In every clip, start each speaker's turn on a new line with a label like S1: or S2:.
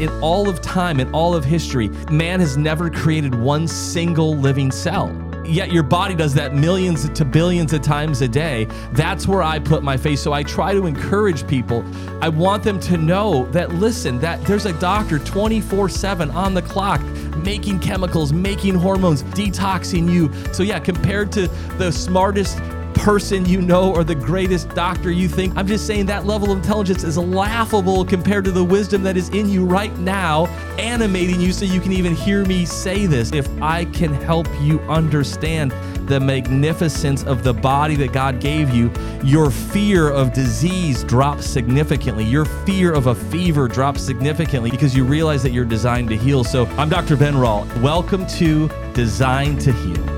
S1: in all of time, in all of history, man has never created one single living cell yet your body does that millions to billions of times a day. That's where I put my faith. So I try to encourage people. I want them to know that, listen, that there's a doctor 24 7 on the clock making chemicals, making hormones, detoxing you. So, yeah, compared to the smartest person you know or the greatest doctor you think. I'm just saying that level of intelligence is laughable compared to the wisdom that is in you right now, animating you so you can even hear me say this. If I can help you understand the magnificence of the body that God gave you, your fear of disease drops significantly. Your fear of a fever drops significantly because you realize that you're designed to heal. So I'm Dr. Ben Rall. Welcome to Designed to Heal.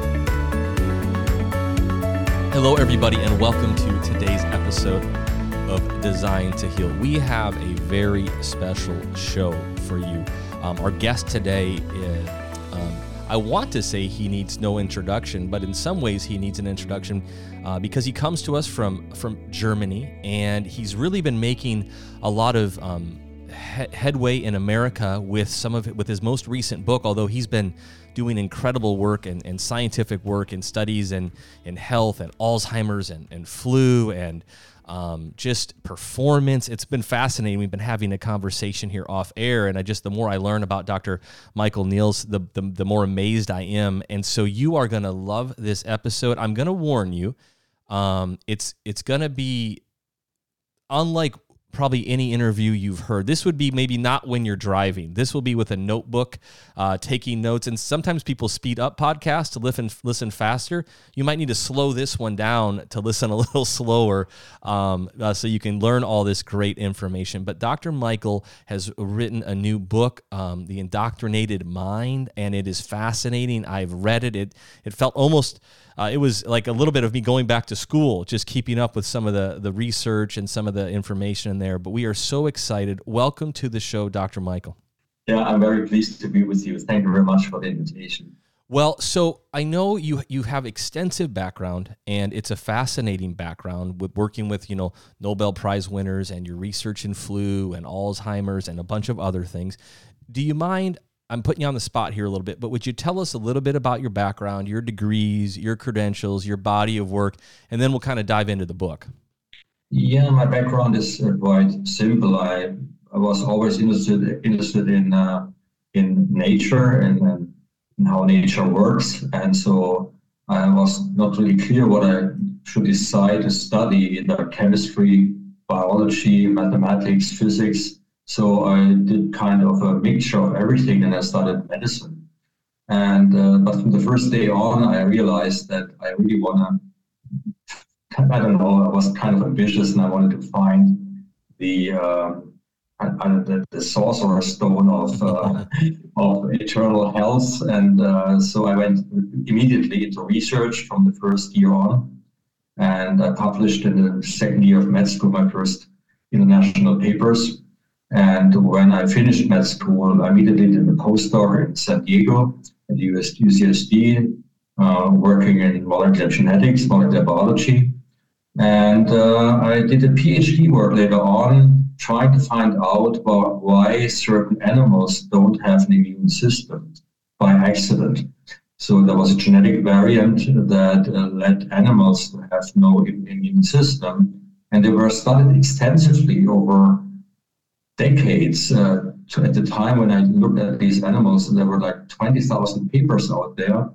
S1: Hello, everybody, and welcome to today's episode of Design to Heal. We have a very special show for you. Um, our guest today is, um, I want to say he needs no introduction, but in some ways he needs an introduction uh, because he comes to us from from Germany, and he's really been making a lot of um, he- headway in America with some of it, with his most recent book. Although he's been doing incredible work and, and scientific work and studies and in health and Alzheimer's and, and flu and um, just performance. It's been fascinating. We've been having a conversation here off air, and I just the more I learn about Dr. Michael Nehls, the, the, the more amazed I am. And so you are going to love this episode. I'm going to warn you. Um, it's it's going to be unlike probably any interview you've heard. This would be maybe not when you're driving. This will be with a notebook, uh, taking notes. And sometimes people speed up podcasts to listen listen faster. You might need to slow this one down to listen a little slower, um, uh, so you can learn all this great information. But Dr. Michael has written a new book, um, "The Indoctrinated Mind," and it is fascinating. I've read it. It it felt almost uh, it was like a little bit of me going back to school, just keeping up with some of the the research and some of the information in there. But we are so excited. Welcome to the show, Dr. Michael.
S2: Yeah, I'm very pleased to be with you. Thank you very much for the invitation.
S1: Well, so I know you you have extensive background, and it's a fascinating background with working with you know Nobel Prize winners and your research in flu and Alzheimer's and a bunch of other things. Do you mind? I'm putting you on the spot here a little bit, but would you tell us a little bit about your background, your degrees, your credentials, your body of work, and then we'll kind of dive into the book?
S2: Yeah, my background is uh, quite simple. I, I was always interested interested in uh, in nature and, and, how nature works, and so I was not really clear what I should decide to study: either chemistry, biology, mathematics, physics so I did kind of a mixture of everything, and I started medicine. And uh, but from the first day on, I realized that I really want to. I don't know. I was kind of ambitious, and I wanted to find the uh, the, the sorcerer's stone of uh, of eternal health. And uh, so I went immediately into research from the first year on, and I published in the second year of med school my first international papers and when I finished med school, I immediately did a postdoc in San Diego at US, UCSD, uh, working in molecular genetics, molecular biology. And uh, I did a PhD work later on, trying to find out about why certain animals don't have an immune system by accident. So there was a genetic variant that uh, led animals to have no immune system. And they were studied extensively over decades. Uh, at the time when I looked at these animals, there were like 20,000 papers out there,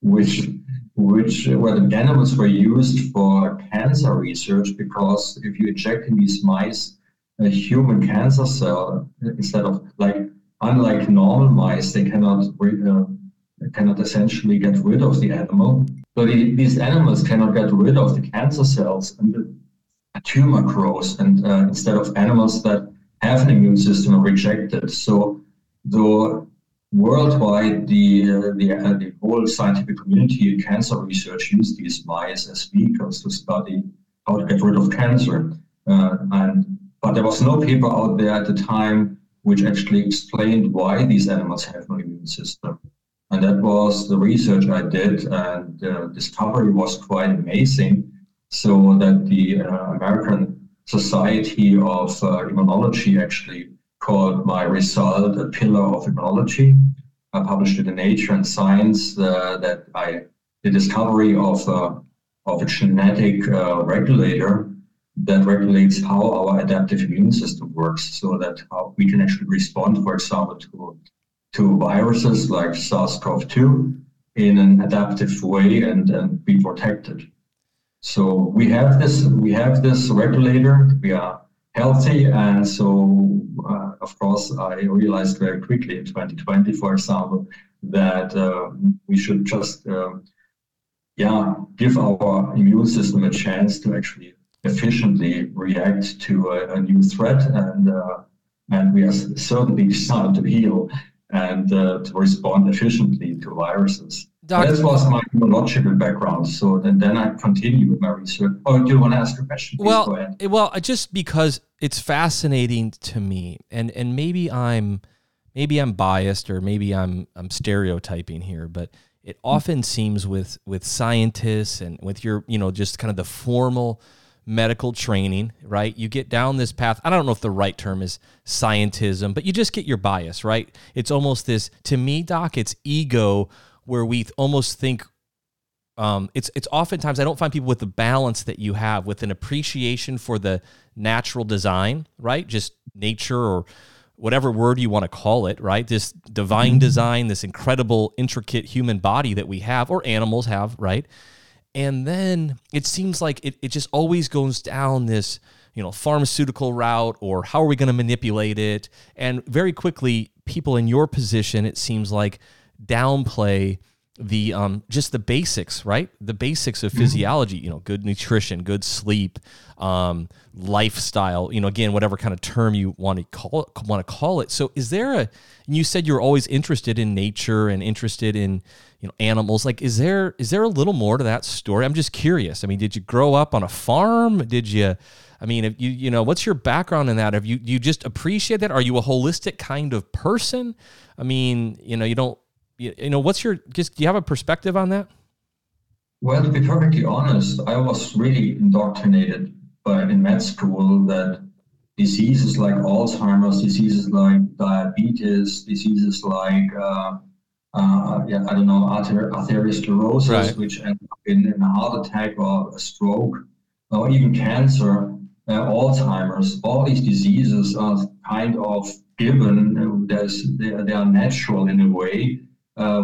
S2: which which where the animals were used for cancer research because if you inject in these mice a human cancer cell instead of like unlike normal mice, they cannot uh, cannot essentially get rid of the animal. So the, these animals cannot get rid of the cancer cells, and the, tumor grows. And uh, instead of animals that have an immune system are rejected. So, though worldwide, the uh, the, uh, the whole scientific community in cancer research use these mice as vehicles to study how to get rid of cancer. Uh, and but there was no paper out there at the time which actually explained why these animals have no immune system. And that was the research I did, and the discovery was quite amazing. So that the uh, American Society of uh, Immunology actually called my result, A Pillar of Immunology. I published it in Nature and Science uh, that I the discovery of a, of a genetic uh, regulator that regulates how our adaptive immune system works so that we can actually respond, for example, to, to viruses like SARS-CoV-2 in an adaptive way and, and be protected. So we have this we have this regulator. We are healthy, and so uh, of course I realized very quickly in 2020, for example, that uh, we should just uh, yeah give our immune system a chance to actually efficiently react to a, a new threat, and uh, and we are certainly designed to heal and uh, to respond efficiently to viruses. Doctor, that was my immunological background. So then, then I continue with my research. Oh, do you want to ask a question?
S1: Please well, eh, well, just because it's fascinating to me, and and maybe I'm maybe I'm biased or maybe I'm I'm stereotyping here, but it hmm. often seems with with scientists and with your you know just kind of the formal medical training, right? You get down this path. I don't know if the right term is scientism, but you just get your bias, right? It's almost this to me, doc, it's ego where we almost think um, it's it's oftentimes I don't find people with the balance that you have with an appreciation for the natural design, right? Just nature or whatever word you want to call it, right? This divine mm-hmm. design, this incredible, intricate human body that we have, or animals have, right? And then it seems like it, it just always goes down this, you know, pharmaceutical route or how are we going to manipulate it? And very quickly, people in your position, it seems like, downplay the um, just the basics, right? The basics of mm-hmm. physiology. You know, good nutrition, good sleep, um, lifestyle. You know, again, whatever kind of term you want to call it, want to call it. So, is there a? you said you're always interested in nature and interested in you know animals. Like, is there is there a little more to that story? I'm just curious. I mean, did you grow up on a farm? Did you? I mean, if you you know, what's your background in that? Have you you just appreciate that? Are you a holistic kind of person? I mean, you know, you don't you, know, what's your just do you have a perspective on that?
S2: Well, to be perfectly honest, I was really indoctrinated by in med school that diseases like Alzheimer's, diseases like diabetes, diseases like uh, uh, yeah, I don't know, arter- arteriosclerosis, right. which end up in, in, a heart attack or a stroke, or even cancer, uh, Alzheimer's, all these diseases are kind of given. There's, they, they are natural in a way, uh,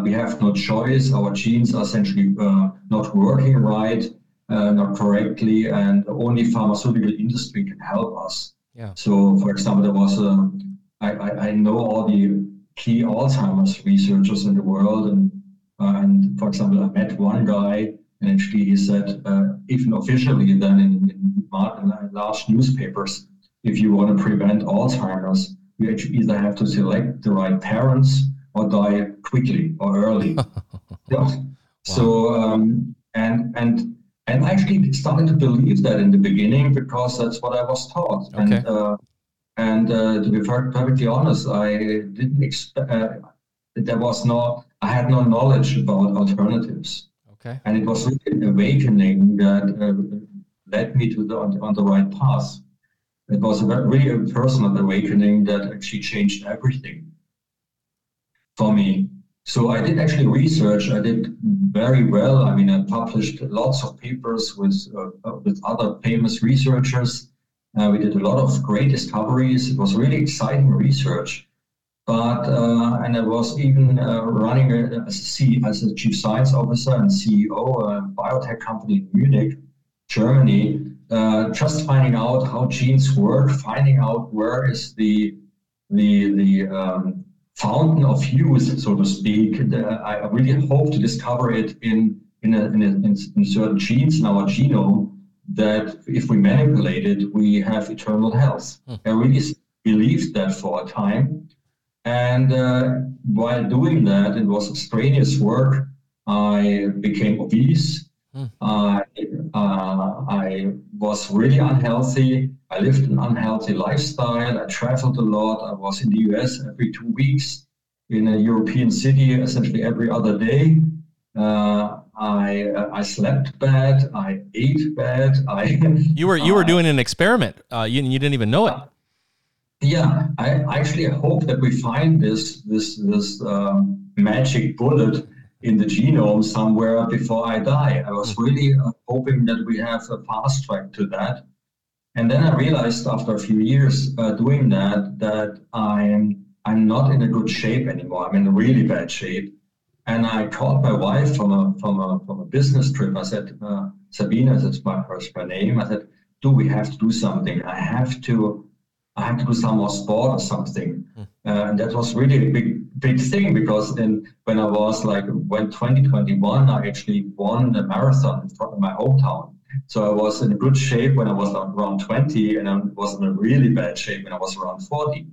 S2: we have no choice. Our genes are essentially uh, not working right, uh, not correctly, and only pharmaceutical industry can help us. Yeah. So, for example, there was a, I, I, I know all the key Alzheimer's researchers in the world, and uh, and for example, I met one guy, and actually he said, uh, even officially, then in, in, in large newspapers, if you want to prevent Alzheimer's, you actually either have to select the right parents or die quickly or early. yeah. Wow. So um, and and and I actually started to believe that in the beginning because that's what I was taught. Okay. And uh, and uh, to be perfectly honest, I didn't expect. Uh, there was no. I had no knowledge about alternatives.
S1: Okay.
S2: And it was really an awakening that uh, led me to the on, on the right path. It was a really a personal awakening that actually changed everything for me. So I did actually research. I did very well. I mean, I published lots of papers with uh, uh, with other famous researchers. Uh, we did a lot of great discoveries. It was really exciting research. But uh, and I was even uh, running a, as, a C, as a chief science officer and CEO of a biotech company in Munich, Germany. Uh, just finding out how genes work, finding out where is the the the um, fountain of youth, so to speak. I really hope to discover it in in, a, in, a, in, certain genes in our genome that if we manipulate it, we have eternal health. Hmm. I really believed that for a time. And uh, while doing that, it was strenuous work. I became obese. Hmm. I, uh, I was really unhealthy. I lived an unhealthy lifestyle. I traveled a lot. I was in the US every two weeks in a European city essentially every other day. Uh, I uh, I slept bad. I ate bad. I
S1: you were you were doing an experiment. Uh, you you didn't even know it.
S2: Yeah, I actually hope that we find this this this um, magic bullet in the genome somewhere before I die. I was hmm. really uh, hoping that we have a fast track to that. And then I realized after a few years uh, doing that that I'm I'm not in a good shape anymore. I'm in really bad shape. And I called my wife from a from a from a business trip. I said, uh, Sabina, that's my first my name. I said, do we have to do something? I have to I have to do some more sport or something. Mm. Uh, and that was really a big big thing because then when I was like when 2021, I actually won a marathon from my hometown. So I was in good shape when I was around 20, and I was in a really bad shape when I was around 40.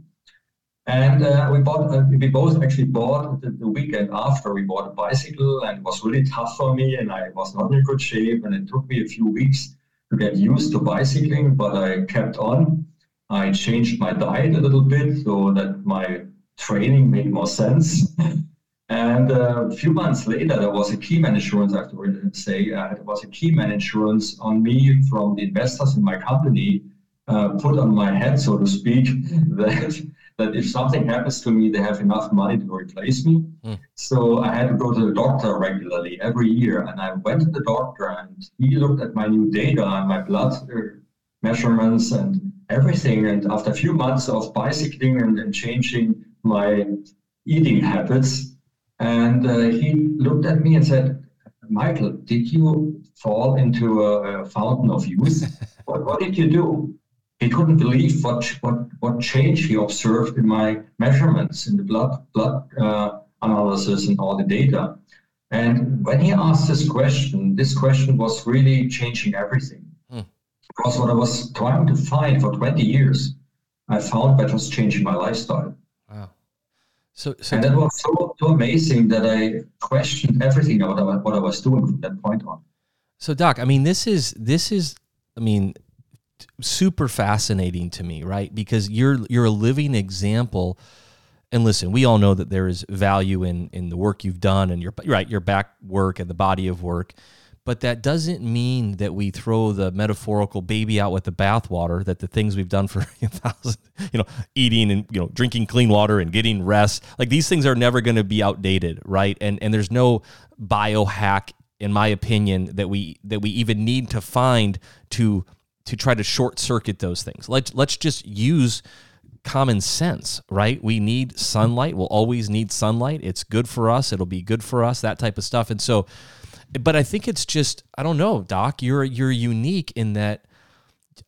S2: And uh, we bought, uh, we both actually bought the, the, weekend after we bought a bicycle, and it was really tough for me, and I was not in good shape, and it took me a few weeks to get used to bicycling, but I kept on. I changed my diet a little bit so that my training made more sense. And uh, a few months later, there was a keyman insurance, I have to say, uh, there was a keyman insurance on me from the investors in my company, uh, put on my head, so to speak, that, that if something happens to me, they have enough money to replace me. Mm. So I had to go to the doctor regularly every year. And I went to the doctor and he looked at my new data and my blood uh, measurements and everything. And after a few months of bicycling and, and changing my eating habits, and uh, he looked at me and said, Michael, did you fall into a, fountain of youth? what, what did you do? He couldn't believe what, what, what change he observed in my measurements, in the blood, blood uh, analysis and all the data. And when he asked this question, this question was really changing everything. Hmm. Because what I was trying to find for 20 years, I found by just changing my lifestyle. So, so and that was so, so amazing that I questioned everything about what I was doing from that point on.
S1: So, Doc, I mean, this is this is, I mean, super fascinating to me, right? Because you're you're a living example. And listen, we all know that there is value in in the work you've done and your right your back work and the body of work but that doesn't mean that we throw the metaphorical baby out with the bathwater that the things we've done for a thousand you know eating and you know drinking clean water and getting rest like these things are never going to be outdated right and and there's no biohack in my opinion that we that we even need to find to to try to short circuit those things let's let's just use common sense, right? We need sunlight. We'll always need sunlight. It's good for us. It'll be good for us, that type of stuff. And so but I think it's just I don't know, Doc. You're you're unique in that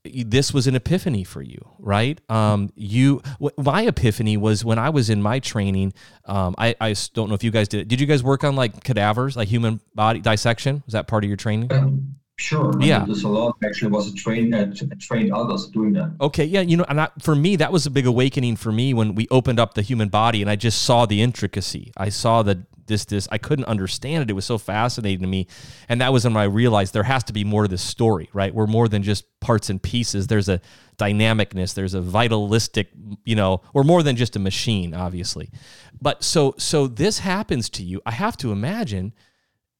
S1: this was an epiphany for you, right? Um, you, my epiphany was when I was in my training. Um, I, I don't know if you guys did it. Did you guys work on like cadavers, like human body dissection? Was that part of your training?
S2: Um, sure. Yeah. There's a lot actually was a trained uh, trained others doing that.
S1: Okay. Yeah. You know, and I, for me, that was a big awakening for me when we opened up the human body and I just saw the intricacy. I saw the this this I couldn't understand it. It was so fascinating to me, and that was when I realized there has to be more to this story. Right, we're more than just parts and pieces. There's a dynamicness. There's a vitalistic. You know, we're more than just a machine, obviously. But so so this happens to you. I have to imagine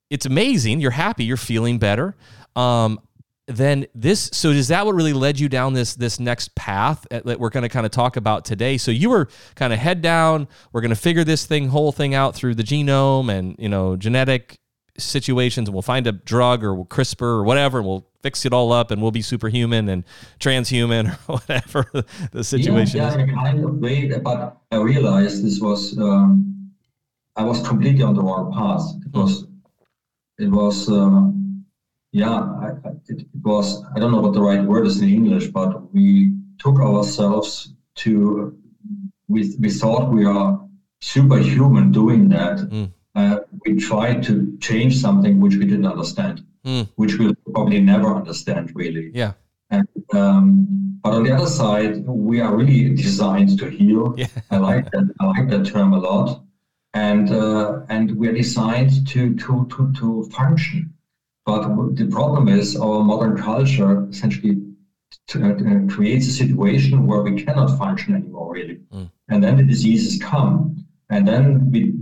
S1: it's amazing. You're happy. You're feeling better. Um, then this so is that what really led you down this this next path that we're going to kind of talk about today so you were kind of head down we're going to figure this thing whole thing out through the genome and you know genetic situations and we'll find a drug or CRISPR or whatever and we'll fix it all up and we'll be superhuman and transhuman or whatever the situation
S2: yeah, yeah,
S1: is.
S2: kind of way, but I realized this was um, I was completely on the wrong path. It was it was uh, yeah, I, it, it, was, I don't know what the right word is in English, but we took ourselves to, we, we thought we are superhuman doing that. Mm. Uh, we tried to change something which we didn't understand, mm. which we'll probably never understand really.
S1: Yeah.
S2: And, um, but on the other side, we are really designed to heal. Yeah. I like that. I like that term a lot. And uh, and we're designed to to to to function. But the problem is our modern culture essentially uh, creates a situation where we cannot function anymore, really. Mm. And then the diseases come. And then we,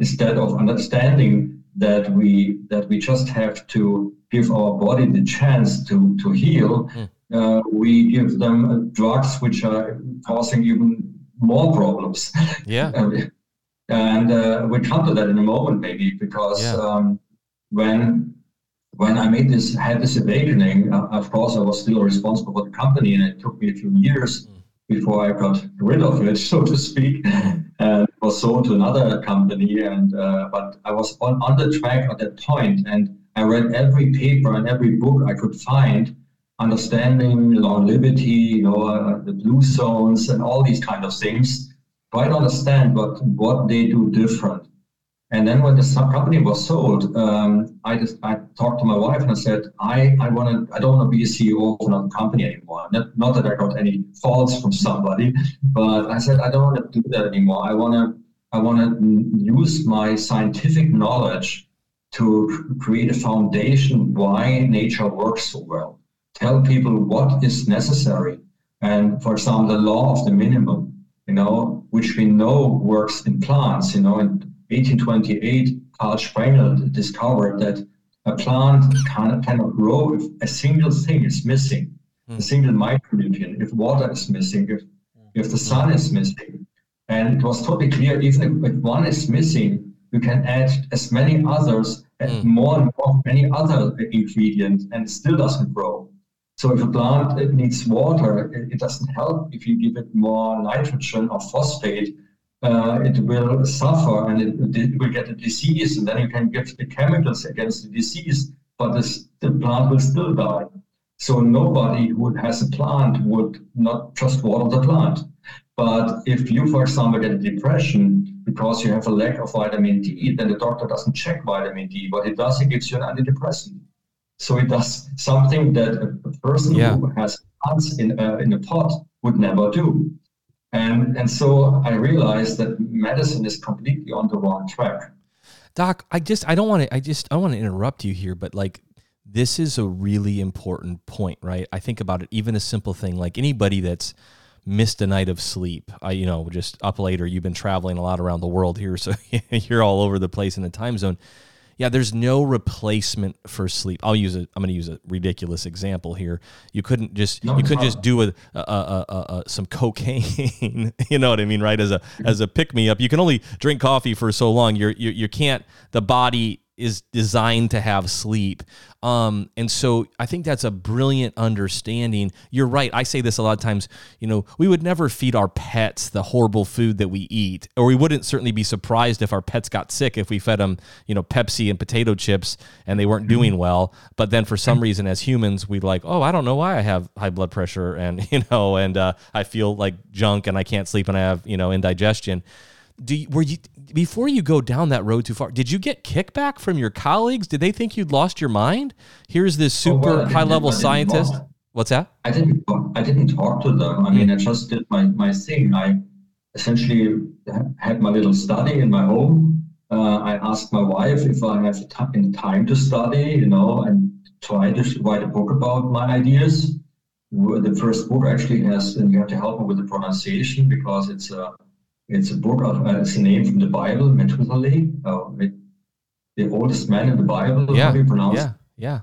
S2: instead of understanding that we that we just have to give our body the chance to to heal, mm. uh, we give them uh, drugs which are causing even more problems.
S1: Yeah.
S2: and uh, we come to that in a moment, maybe, because yeah. um, when when I made this had this awakening, uh, of course, I was still responsible for the company, and it took me a few years mm. before I got rid of it, so to speak, and was sold to another company. And uh, but I was on, on the track at that point, and I read every paper and every book I could find, understanding longevity, you know, uh, the blue zones, and all these kind of things. Try to understand what what they do different and then when the company was sold, um, I just I talked to my wife and I said, I, I want to I don't want to be a CEO of another company anymore. Not, not that I got any faults from somebody, but I said I don't want to do that anymore. I want to I want to use my scientific knowledge to create a foundation why nature works so well. Tell people what is necessary, and for example, the law of the minimum, you know, which we know works in plants, you know, and 1828, Carl Sprengel discovered that a plant can, cannot grow if a single thing is missing, mm. a single micronutrient, if water is missing, if, if the sun is missing. And it was totally clear, even if, if one is missing, you can add as many others, and mm. more and more many other ingredients, and it still doesn't grow. So if a plant needs water, it, it doesn't help if you give it more nitrogen or phosphate uh, it will suffer and it, it, will get a disease, and then you can give the chemicals against the disease, but this, the plant will still die. So nobody who has a plant would not just water the plant. But if you, for example, get a depression because you have a lack of vitamin D, then the doctor doesn't check vitamin D. What it does, it gives you an antidepressant. So it does something that a person yeah. who has plants in a, in a pot would never do. And, and so I realized that medicine is completely on the wrong track.
S1: Doc, I just I don't want to I just I want to interrupt you here, but like this is a really important point, right? I think about it even a simple thing like anybody that's missed a night of sleep. I you know, just up later, you've been traveling a lot around the world here, so you're all over the place in the time zone yeah, there's no replacement for sleep. I'll use a. I'm going to use a ridiculous example here. You couldn't just no, you couldn't just do a, a, a, some cocaine. you know what I mean, right? As a as a pick me up, you can only drink coffee for so long. You're you, you can't. The body is designed to have sleep. Um, and so I think that's a brilliant understanding. You're right. I say this a lot of times, you know, we would never feed our pets the horrible food that we eat, or we wouldn't certainly be surprised if our pets got sick if we fed them, you know, Pepsi and potato chips and they weren't doing well. But then for some reason, as humans, we like, oh, I don't know why I have high blood pressure and, you know, and uh, I feel like junk and I can't sleep and I have, you know, indigestion do you, were you before you go down that road too far did you get kickback from your colleagues? Did they think you'd lost your mind? Here's this super oh, well, high level scientist. talk. what's that?
S2: I didn't i didn't talk to them. I mean i just did my, my thing. I essentially had my little study in my home. Uh, i asked my wife if i have t- time to study you know and try to write a book about my ideas. The first book actually has and you have to help me with the pronunciation because it's a it's a book of, uh, it's a name from the Bible, Methuselah, uh, the oldest man in the Bible.
S1: Yeah. How do you pronounce Yeah, yeah.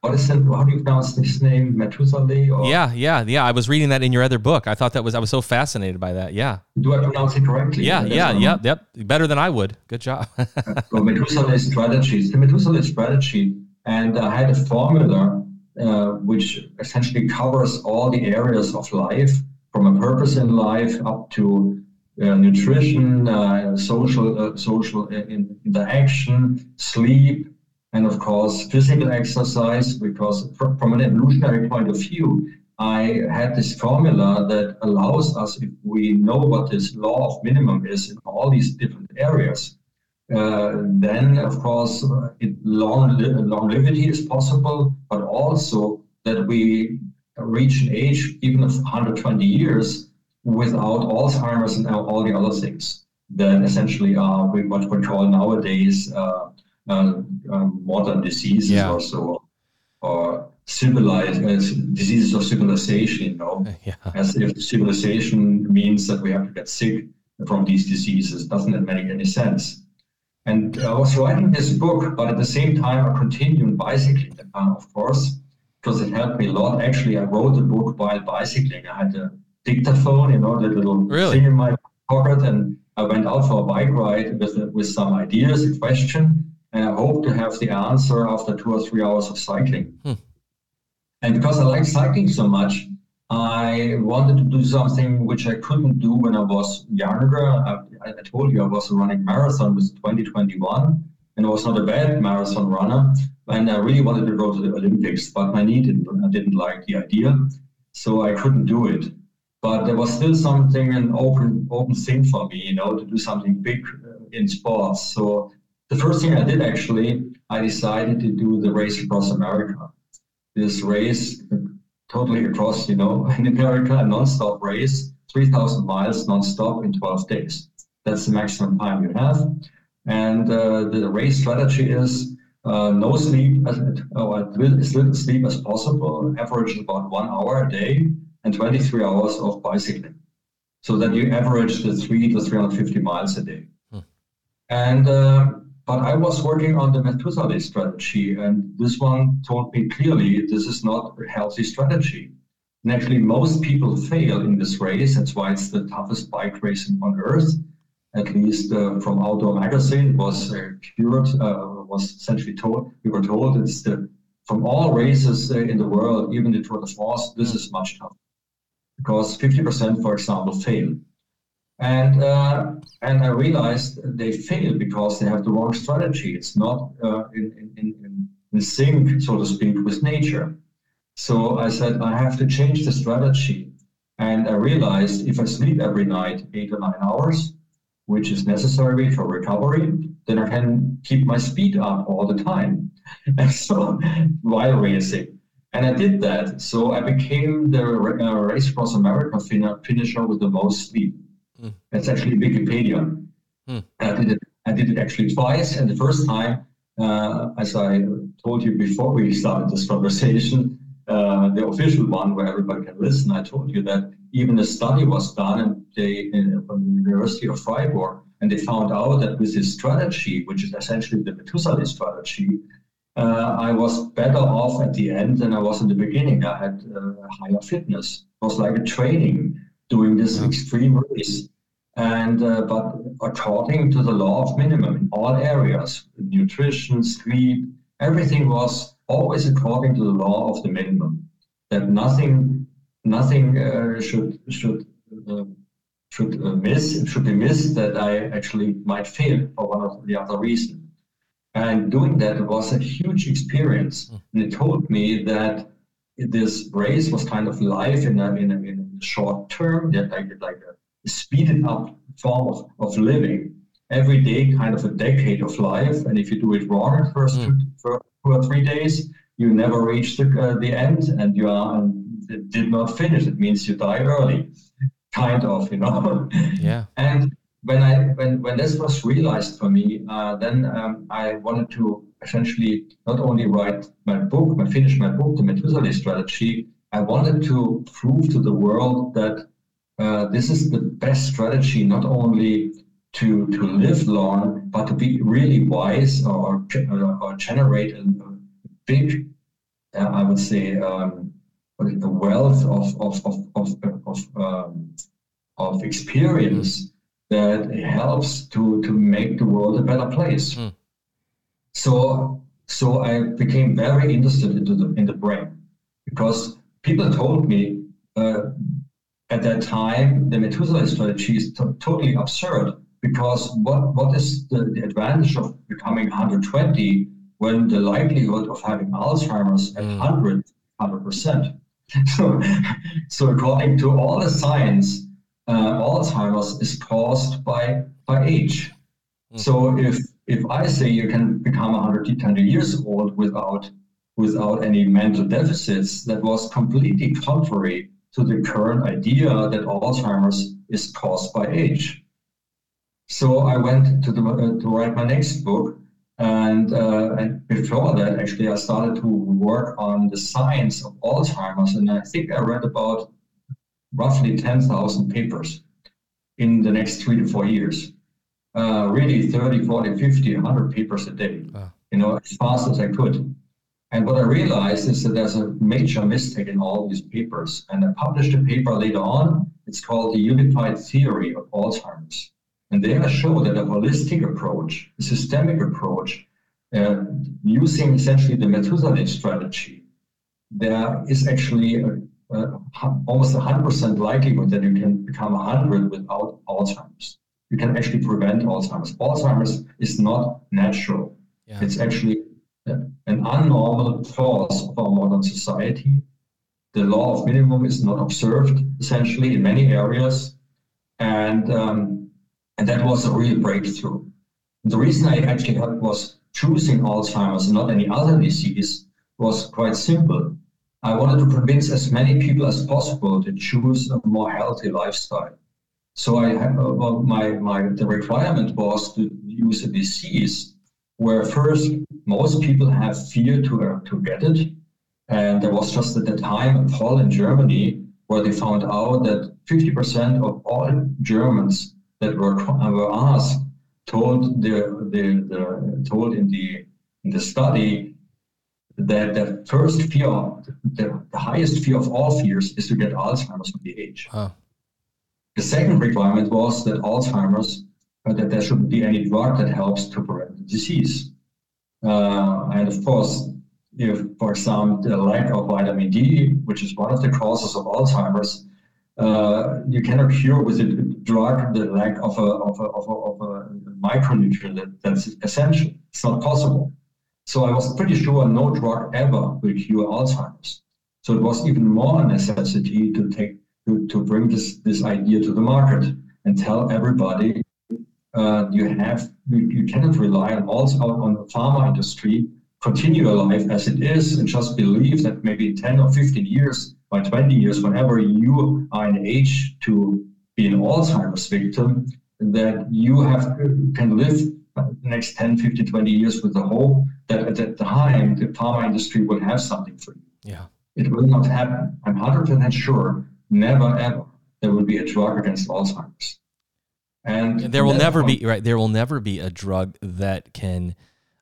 S2: What is it? How do you pronounce his name? Methuselah?
S1: Or? Yeah, yeah, yeah. I was reading that in your other book. I thought that was, I was so fascinated by that. Yeah.
S2: Do I pronounce it correctly?
S1: Yeah, yeah, yeah, yep. Better than I would. Good job.
S2: so Methuselah strategy. The Methuselah strategy. And I had a formula uh, which essentially covers all the areas of life from a purpose in life up to nutrition, uh, social uh, social interaction, sleep, and of course physical exercise. Because from an evolutionary point of view, I had this formula that allows us, if we know what this law of minimum is in all these different areas, uh, then of course it, long longevity is possible, but also that we reach an age even of 120 years without Alzheimer's and all the other things that essentially are what we call nowadays uh, uh, um, modern diseases yeah. or so, or civilized uh, diseases of civilization. You know, yeah. as if civilization means that we have to get sick from these diseases. Doesn't that make any sense? And I was writing this book, but at the same time, I continued bicycling, uh, of course, because it helped me a lot. Actually, I wrote the book while bicycling. I had a dictaphone, you know, the little
S1: really?
S2: thing in my pocket, and I went out for a bike ride with with some ideas, a question, and I hope to have the answer after two or three hours of cycling. Hmm. And because I like cycling so much, I wanted to do something which I couldn't do when I was younger. I, I told you I was running marathon with 2021, and I was not a bad marathon runner. And I really wanted to go to the Olympics, but my knee didn't. I didn't like the idea, so I couldn't do it. But there was still something an open open thing for me, you know, to do something big uh, in sports. So the first thing I did actually, I decided to do the race across America. This race totally across, you know, in America, a non-stop race, 3,000 miles non-stop in 12 days. That's the maximum time you have. And uh, the race strategy is uh, no sleep, as, oh, as little sleep as possible, average about one hour a day, and 23 hours of bicycling. So that you average the three to 350 miles a day. Hmm. And uh, but I was working on the Methuselah strategy, and this one told me clearly this is not a healthy strategy. And actually, most people fail in this race. That's why it's the toughest bike race on earth. At least uh, from Outdoor Magazine was uh, cured, uh, was essentially told. We were told it's the from all races uh, in the world, even the Tour de France, this is much tougher because 50%, for example, fail. And uh, and I realized they fail because they have the wrong strategy. It's not uh, in, in, in sync, so to speak, with nature. So I said I have to change the strategy. And I realized if I sleep every night eight or nine hours, which is necessary for recovery, then I can keep my speed up all the time. And so while racing. And I did that. So I became the uh, Race Across America finisher with the most sleep. Mm. It's actually Wikipedia. Mm. I did it. I did it actually twice, and the first time, uh, as I told you before we started this conversation, uh, the official one where everybody can listen, I told you that even a study was done and they, in, from the University of Freiburg, and they found out that with this strategy, which is essentially the Methuselah strategy, uh, I was better off at the end than I was in the beginning. I had uh, higher fitness. It was like a training doing this yeah. extreme race. And uh, but according to the law of minimum in all areas, nutrition, sleep, everything was always according to the law of the minimum. That nothing, nothing uh, should should uh, should uh, miss should be missed. That I actually might fail for one or the other reason. And doing that was a huge experience, hmm. and it told me that this race was kind of life in a, in a, in a short term, that like like a speeded up form of, of living. Every day, kind of a decade of life, and if you do it wrong first mm. two, two or three days, you never reach the, uh, the end, and you are and did not finish. It means you die early, kind of, you know.
S1: Yeah.
S2: and when I when when this was realized for me, uh, then um, I wanted to essentially not only write my book, my finish my book, the Methuselah strategy, I wanted to prove to the world that uh, this is the best strategy, not only to, to live long, but to be really wise or, or generate a, a big, uh, I would say, um, a wealth of, of, of, of, of, um, of experience that helps to, to make the world a better place. Mm. So, so I became very interested into the, in the brain because people told me uh, at that time the Methuselah strategy is t- totally absurd because what, what is the, the, advantage of becoming 120 when the likelihood of having Alzheimer's at mm. 100 100%? So, so according to all the science, uh, Alzheimer's is caused by by age. Mm. So if if I say you can become 120 years old without without any mental deficits that was completely contrary to the current idea that Alzheimer's is caused by age. So I went to, the, uh, to write my next book, and, uh, and before that, actually, I started to work on the science of Alzheimer's, and I think I read about roughly 10,000 papers in the next three to four years. Uh, really 30, 40, 50, 100 papers a day, wow. you know, as fast as I could. And what I realized is that there's a major mistake in all these papers. And I published a paper later on. It's called the Unified Theory of Alzheimer's. And there I show that a holistic approach, a systemic approach, uh, using essentially the Methuselah strategy, there is actually a, a, almost 100% likelihood that you can become 100 without Alzheimer's. You can actually prevent Alzheimer's. Alzheimer's is not natural. Yeah. It's actually an unnormal cause of our modern society. The law of minimum is not observed essentially in many areas, and um, and that was a real breakthrough. The reason I actually had was choosing Alzheimer's and not any other disease was quite simple. I wanted to convince as many people as possible to choose a more healthy lifestyle. So I have, well, my my the requirement was to use a disease where first most people have fear to, uh, to get it. And there was just at the time a poll in Germany where they found out that 50% of all Germans that were, were asked told the, the, the told in the in the study that the first fear, the, the highest fear of all fears is to get Alzheimer's with the age. Huh. The second requirement was that Alzheimer's that there shouldn't be any drug that helps to prevent the disease. Uh, and of course, if, for example, the lack of vitamin D, which is one of the causes of Alzheimer's, uh, you cannot cure with a drug the lack of a, of a, of a, of a micronutrient that, that's essential. It's not possible. So I was pretty sure no drug ever will cure Alzheimer's. So it was even more a necessity to take to, to bring this, this idea to the market and tell everybody uh, you have you, you, cannot rely on also on the pharma industry continue your life as it is and just believe that maybe 10 or 15 years by 20 years whenever you are in age to be an alzheimer's victim that you have can live next 10 15 20 years with the hope that at that time the pharma industry will have something for you
S1: yeah
S2: it will not happen i'm 100% sure never ever there will be a drug against alzheimer's
S1: and there will never be right. There will never be a drug that can.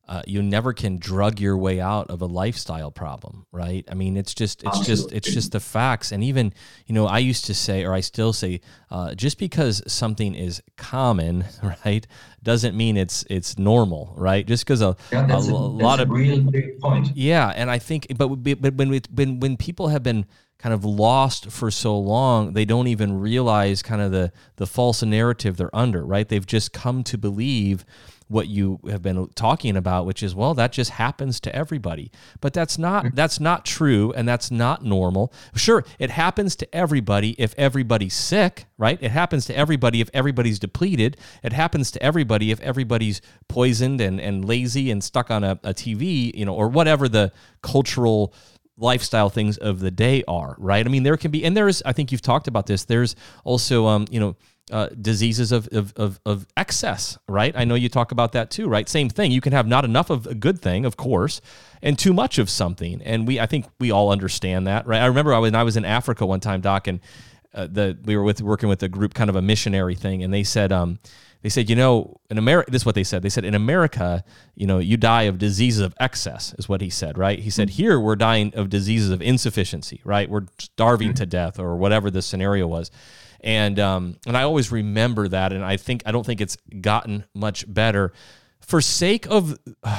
S1: Uh, you never can drug your way out of a lifestyle problem, right? I mean, it's just, it's Absolutely. just, it's just the facts. And even, you know, I used to say, or I still say, uh, just because something is common, right, doesn't mean it's it's normal, right? Just because a,
S2: yeah, a, a, lot of big point.
S1: Yeah, and I think, but but when when when people have been kind of lost for so long they don't even realize kind of the the false narrative they're under right they've just come to believe what you have been talking about which is well that just happens to everybody but that's not mm-hmm. that's not true and that's not normal sure it happens to everybody if everybody's sick right it happens to everybody if everybody's depleted it happens to everybody if everybody's poisoned and, and lazy and stuck on a, a tv you know or whatever the cultural lifestyle things of the day are, right? I mean, there can be, and there's, I think you've talked about this. There's also, um, you know, uh, diseases of, of, of, of, excess, right? I know you talk about that too, right? Same thing. You can have not enough of a good thing, of course, and too much of something. And we, I think we all understand that, right? I remember I when I was in Africa one time, Doc, and uh, the we were with working with a group, kind of a missionary thing, and they said, um, they said, you know, in America, this is what they said. They said, in America, you know, you die of diseases of excess, is what he said, right? He said, mm-hmm. here we're dying of diseases of insufficiency, right? We're starving mm-hmm. to death or whatever the scenario was. And, um, and I always remember that. And I think, I don't think it's gotten much better. For sake of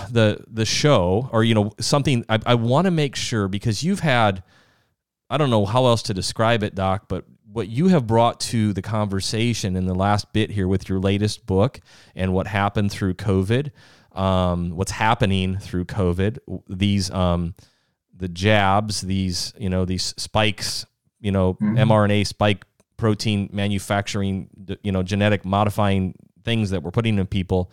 S1: the, the show or, you know, something, I, I want to make sure because you've had, I don't know how else to describe it, Doc, but what you have brought to the conversation in the last bit here with your latest book and what happened through COVID, um, what's happening through COVID, these um, the jabs, these you know these spikes, you know mm-hmm. mRNA spike protein manufacturing, you know genetic modifying things that we're putting in people.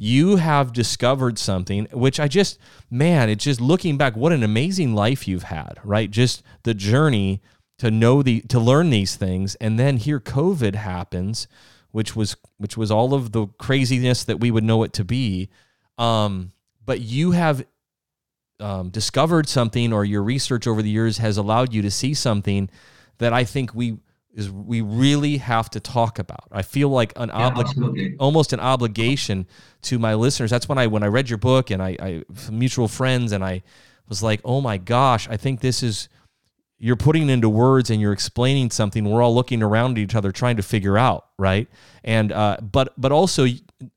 S1: You have discovered something which I just man, it's just looking back, what an amazing life you've had, right? Just the journey to know the to learn these things and then here covid happens which was which was all of the craziness that we would know it to be um, but you have um, discovered something or your research over the years has allowed you to see something that i think we is we really have to talk about. I feel like an yeah, obli- almost an obligation to my listeners. That's when i when i read your book and i, I mutual friends and i was like, oh my gosh, I think this is you're putting into words and you're explaining something. We're all looking around at each other trying to figure out right? And uh, but but also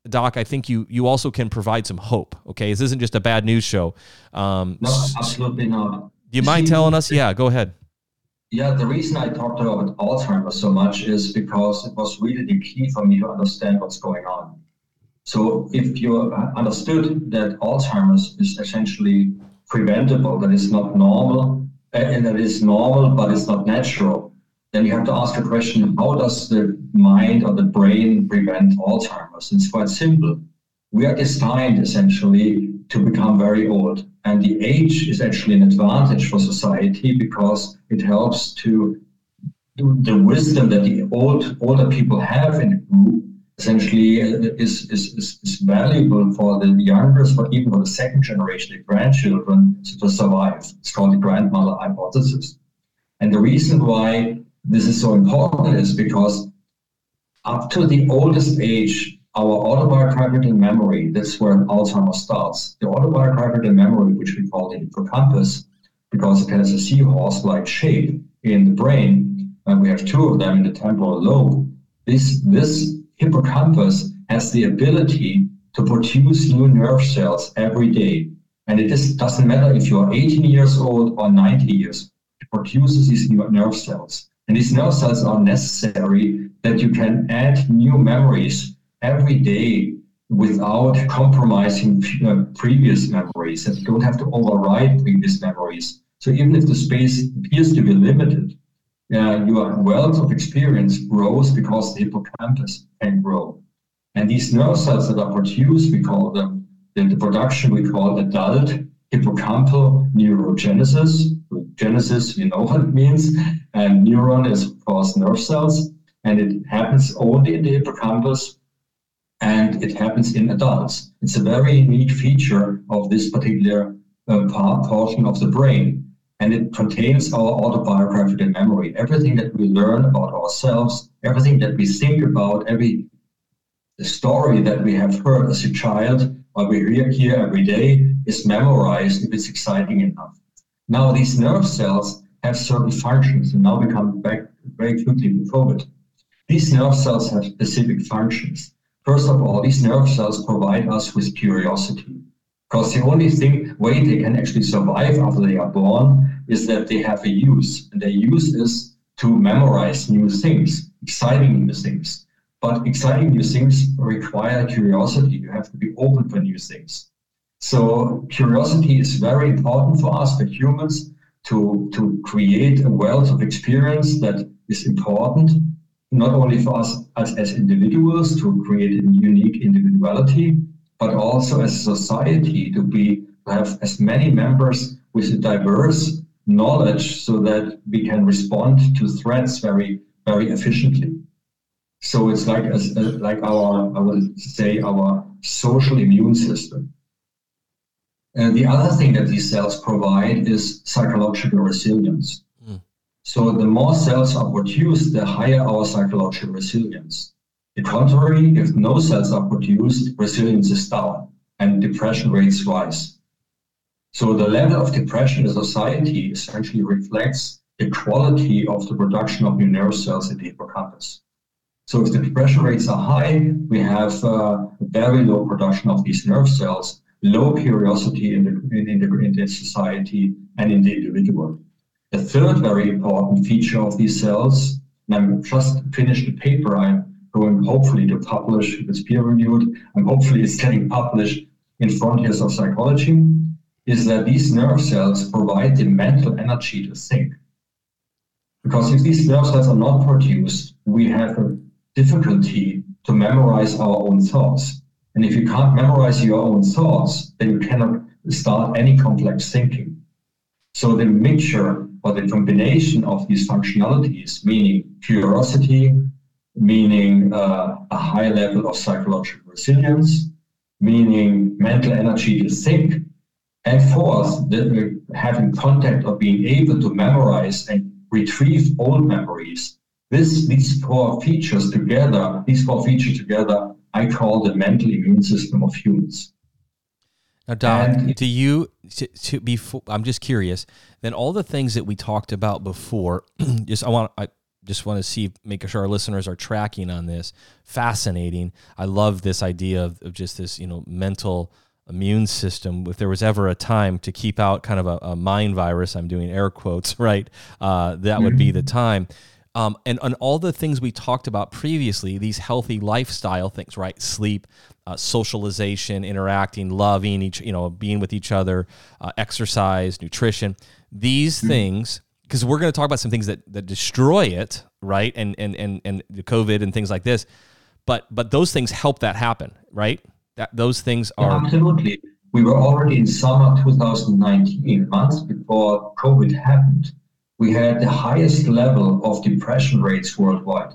S1: doc i think you you also can provide some hope okay? This isn't just a bad news show.
S2: Um, no absolutely not.
S1: Do you mind telling us? Yeah go ahead
S2: yeah the reason i talked about alzheimer's so much is because it was really the key for me to understand what's going on so if you understood that alzheimer's is essentially preventable that it's not normal uh, and that is normal, but it's not natural, then you have to ask a question how does the mind or the brain prevent Alzheimer's? It's quite simple. We are designed essentially to become very old. And the age is actually an advantage for society because it helps to the wisdom that the old older people have in a group essentially uh, is, is, is, is, valuable for the youngest, but even for the second generation, the grandchildren, to survive. It's called the grandmother hypothesis. And the reason why this is so important is because up to the oldest age, our autobiographical memory, that's where Alzheimer's starts. The autobiographical memory, which we call the hippocampus, because it has a seahorse-like shape in the brain, and we have two of them in the temporal lobe. This, this hippocampus has the ability to produce new nerve cells every day. And it doesn't matter if you're 18 years old or 90 years, it produces these new nerve cells. And these nerve cells are necessary that you can add new memories every day without compromising previous memories. And you don't have to override previous memories. So even if the space appears to be limited, uh, your wealth of experience grows because the hippocampus can grow. And these nerve cells that are produced, we call them, the, the production we call adult hippocampal neurogenesis. Genesis, we know what it means. And neuron is, of course, nerve cells. And it happens only in the hippocampus and it happens in adults. It's a very neat feature of this particular uh, part, portion of the brain and it contains our autobiographical memory. Everything that we learn about ourselves, everything that we think about, every story that we have heard as a child, or we hear here every day, is memorized if it's exciting enough. Now, these nerve cells have certain functions, and now we come back very quickly to COVID. These nerve cells have specific functions. First of all, these nerve cells provide us with curiosity. Because the only thing way they can actually survive after they are born is that they have a use, and their use is to memorize new things, exciting new things. But exciting new things require curiosity. You have to be open for new things. So curiosity is very important for us, for humans, to, to create a wealth of experience that is important, not only for us as, as individuals to create a unique individuality, but also as a society to be have as many members with a diverse knowledge so that we can respond to threats very very efficiently. So it's like as, uh, like our I would say our social immune system. And the other thing that these cells provide is psychological resilience. So the more cells are produced, the higher our psychological resilience. The contrary, if no cells are produced, resilience is down and depression rates rise. So the level of depression in society essentially reflects the quality of the production of new nerve cells in the hippocampus. So if the depression rates are high, we have uh, very low production of these nerve cells, low curiosity in the, in, in, the, in the society and in the individual. The third very important feature of these cells, and I'm just finished a paper I'm going hopefully to publish, if it's peer reviewed, and hopefully it's getting published in Frontiers of Psychology, is that these nerve cells provide the mental energy to think. Because if these nerve cells are not produced, we have a difficulty to memorize our own thoughts. And if you can't memorize your own thoughts, then you cannot start any complex thinking. So the mixture or the combination of these functionalities, meaning curiosity, meaning uh, a high level of psychological resilience, meaning mental energy to think, and fourth, the, having contact or being able to memorize and retrieve old memories. This, these four features together, these four features together, I call the mental immune system of humans.
S1: Now, Doc, and, do you to, to be? I'm just curious. Then all the things that we talked about before, just I want I just want to see make sure our listeners are tracking on this. Fascinating. I love this idea of, of just this you know mental immune system. If there was ever a time to keep out kind of a, a mind virus, I'm doing air quotes, right? Uh, that mm-hmm. would be the mm-hmm. time. Um, and on all the things we talked about previously, these healthy lifestyle things, right? Sleep, uh, socialization, interacting, loving each, you know, being with each other, uh, exercise, nutrition. These mm-hmm. things, because we're going to talk about some things that that destroy it, right? And and and and the COVID and things like this. But but those things help that happen, right? That those things are
S2: yeah, absolutely. We were already in summer 2019, months before COVID happened we had the highest level of depression rates worldwide.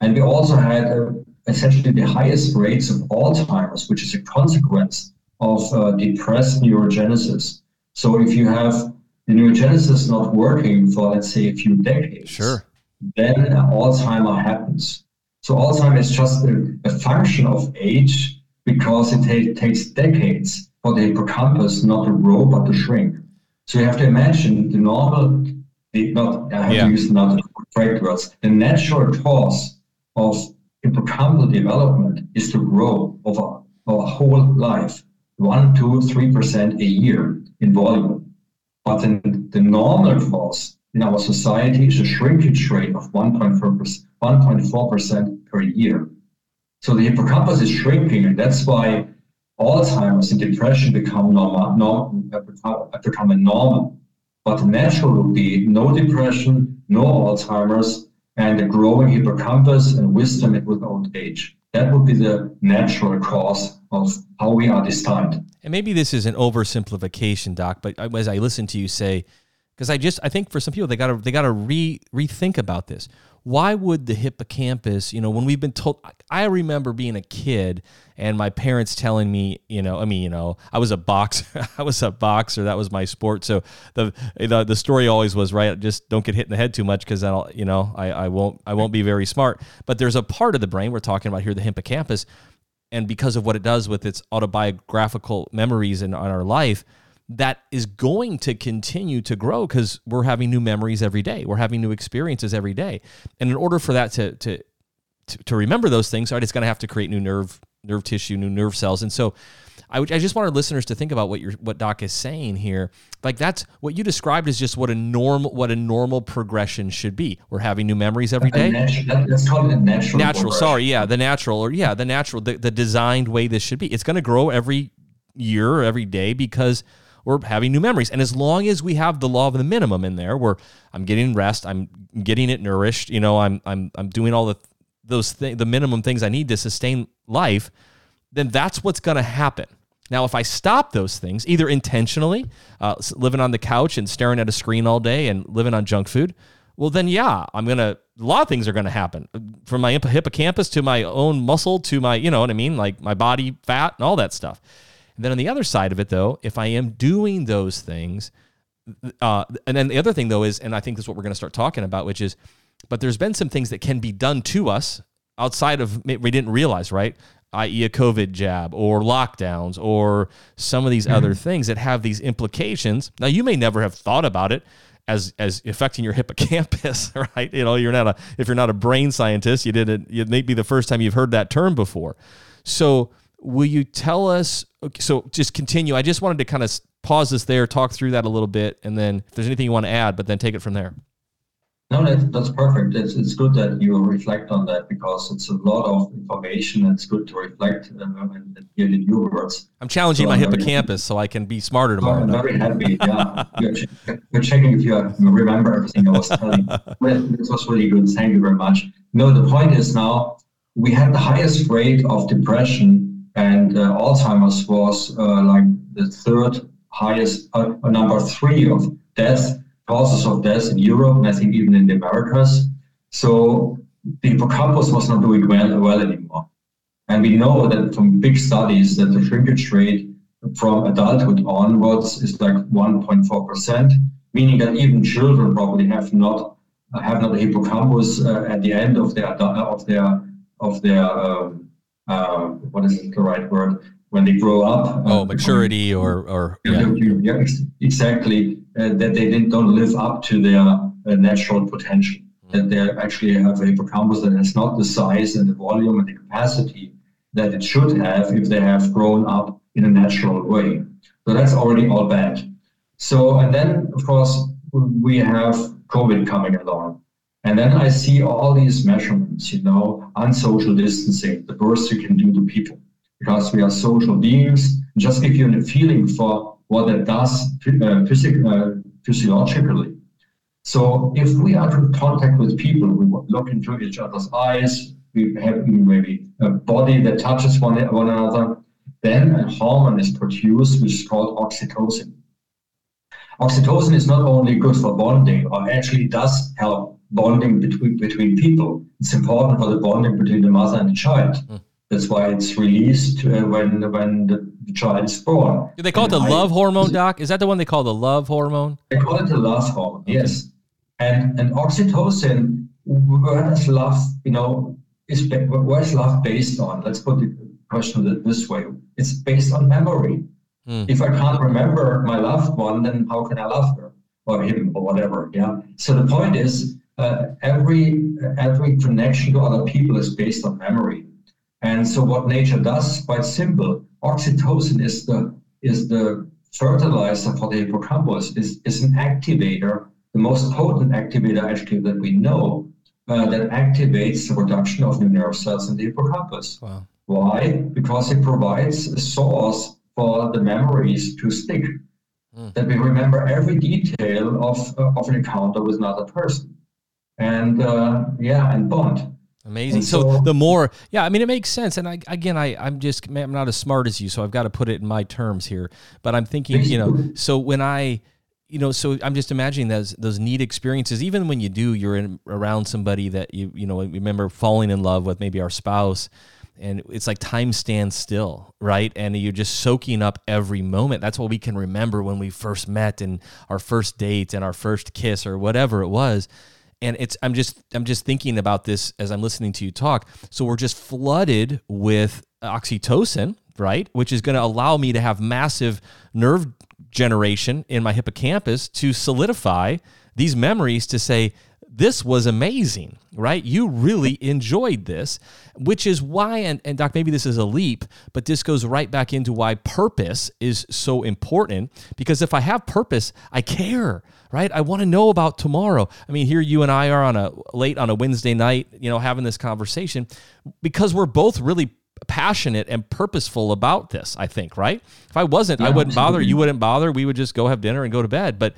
S2: And we also had uh, essentially the highest rates of Alzheimer's, which is a consequence of uh, depressed neurogenesis. So if you have the neurogenesis not working for, let's say, a few decades,
S1: sure.
S2: then Alzheimer happens. So Alzheimer is just a, a function of age because it ta- takes decades for the hippocampus not to grow but to shrink. So you have to imagine the normal, the, not I have yeah. to use not the correct words. The natural cause of hippocampal development is to grow over our whole life, one, two, three percent a year in volume. But then the normal cause in our society is a shrinkage rate of 1.4 percent per year. So the hippocampus is shrinking, and that's why Alzheimer's and depression become normal, norm, become a normal. But the natural would be no depression, no Alzheimer's, and a growing hippocampus and wisdom with old age. That would be the natural cause of how we are designed.
S1: And maybe this is an oversimplification, Doc, but as I listen to you say, because I just I think for some people they gotta they gotta re rethink about this why would the hippocampus, you know, when we've been told, I remember being a kid and my parents telling me, you know, I mean, you know, I was a boxer, I was a boxer, that was my sport. So the, the, the story always was right. Just don't get hit in the head too much. Cause I'll, you know, I, I won't, I won't be very smart, but there's a part of the brain we're talking about here, the hippocampus. And because of what it does with its autobiographical memories in on our life, that is going to continue to grow because we're having new memories every day. We're having new experiences every day. And in order for that to, to, to, to remember those things, right, it's going to have to create new nerve, nerve tissue, new nerve cells. And so I, I just our listeners to think about what your what Doc is saying here. Like that's what you described is just what a normal what a normal progression should be. We're having new memories every day.
S2: Natural, that's called a natural.
S1: Natural. Sorry, yeah, the natural or yeah, the natural, the, the designed way this should be. It's going to grow every year, every day because we're having new memories. And as long as we have the law of the minimum in there, where I'm getting rest, I'm getting it nourished, you know, I'm I'm I'm doing all the those the minimum things I need to sustain life, then that's what's going to happen. Now, if I stop those things, either intentionally, uh, living on the couch and staring at a screen all day and living on junk food, well, then yeah, I'm gonna. A lot of things are gonna happen, from my hippocampus to my own muscle to my, you know what I mean, like my body fat and all that stuff. And then on the other side of it, though, if I am doing those things, uh, and then the other thing, though, is, and I think this is what we're going to start talking about, which is, but there's been some things that can be done to us outside of we didn't realize, right? i.e., a COVID jab or lockdowns or some of these mm-hmm. other things that have these implications. Now, you may never have thought about it as as affecting your hippocampus, right? You know, you're not a if you're not a brain scientist, you did it. It may be the first time you've heard that term before. So will you tell us? Okay, so just continue. I just wanted to kind of pause this there, talk through that a little bit, and then if there's anything you want to add, but then take it from there.
S2: No, that's, that's perfect. It's, it's good that you reflect on that because it's a lot of information. It's good to reflect uh, and hear the new words.
S1: I'm challenging so my I'm hippocampus so I can be smarter tomorrow.
S2: I'm very happy. Yeah, we're, checking if you remember everything I was telling. this was really good. Thank you very much. No, the point is now we have the highest rate of depression and uh, Alzheimer's was uh, like the third highest, uh, number three of death causes of death in Europe, and I think even in the Americas. So the hippocampus was not doing well, well anymore. And we know that from big studies that the shrinkage rate from adulthood onwards is like 1.4%, meaning that even children probably have not have not a hippocampus uh, at the end of their of their of their um, uh, what is the right word, when they grow up.
S1: Oh, uh, maturity or or
S2: yeah, yeah exactly. Uh, that they didn't, don't live up to their uh, natural potential. Mm-hmm. That they actually have a hippocampus that has not the size and the volume and the capacity that it should have if they have grown up in a natural way. So that's already all bad. So and then of course we have COVID coming along. And then I see all these measurements, you know, unsocial distancing, the worst you can do to people because we are social beings. Just give you a feeling for what it does uh, physically, uh, physiologically. So if we are in contact with people, we look into each other's eyes, we have maybe a body that touches one, one another, then a hormone is produced which is called oxytocin. Oxytocin is not only good for bonding, or actually does help bonding between between people. It's important for the bonding between the mother and the child. Mm. That's why it's released uh, when when the, the, child is born.
S1: Do they call and it the I, love hormone, Doc? Is that the one they call the love hormone?
S2: They call it the love hormone. Yes, and and oxytocin. Where does love, you know, is where is love based on? Let's put the question this way: It's based on memory. Mm. If I can't remember my loved one, then how can I love her or him or whatever? Yeah. So the point is, uh, every every connection to other people is based on memory. And so what nature does is quite simple. Oxytocin is the is the fertilizer for the hippocampus, is, is an activator, the most potent activator actually that we know, uh, that activates the production of new nerve cells in the hippocampus. Wow. Why? Because it provides a source for the memories to stick. Mm. That we remember every detail of, uh, of an encounter with another person. And uh, yeah, and bond.
S1: Amazing. So, so, the more, yeah, I mean, it makes sense. And I, again, I, I'm just, I'm not as smart as you, so I've got to put it in my terms here. But I'm thinking, you know, so when I, you know, so I'm just imagining those those neat experiences. Even when you do, you're in around somebody that you, you know, remember falling in love with, maybe our spouse, and it's like time stands still, right? And you're just soaking up every moment. That's what we can remember when we first met and our first date and our first kiss or whatever it was and it's i'm just i'm just thinking about this as i'm listening to you talk. So we're just flooded with oxytocin right? Which is going to allow me to have massive nerve generation in my hippocampus to solidify these memories to say this was amazing, right? You really enjoyed this, which is why, and, and Doc, maybe this is a leap, but this goes right back into why purpose is so important. Because if I have purpose, I care, right? I want to know about tomorrow. I mean, here you and I are on a late on a Wednesday night, you know, having this conversation because we're both really passionate and purposeful about this, I think, right? If I wasn't, yeah, I wouldn't absolutely. bother. You wouldn't bother. We would just go have dinner and go to bed. But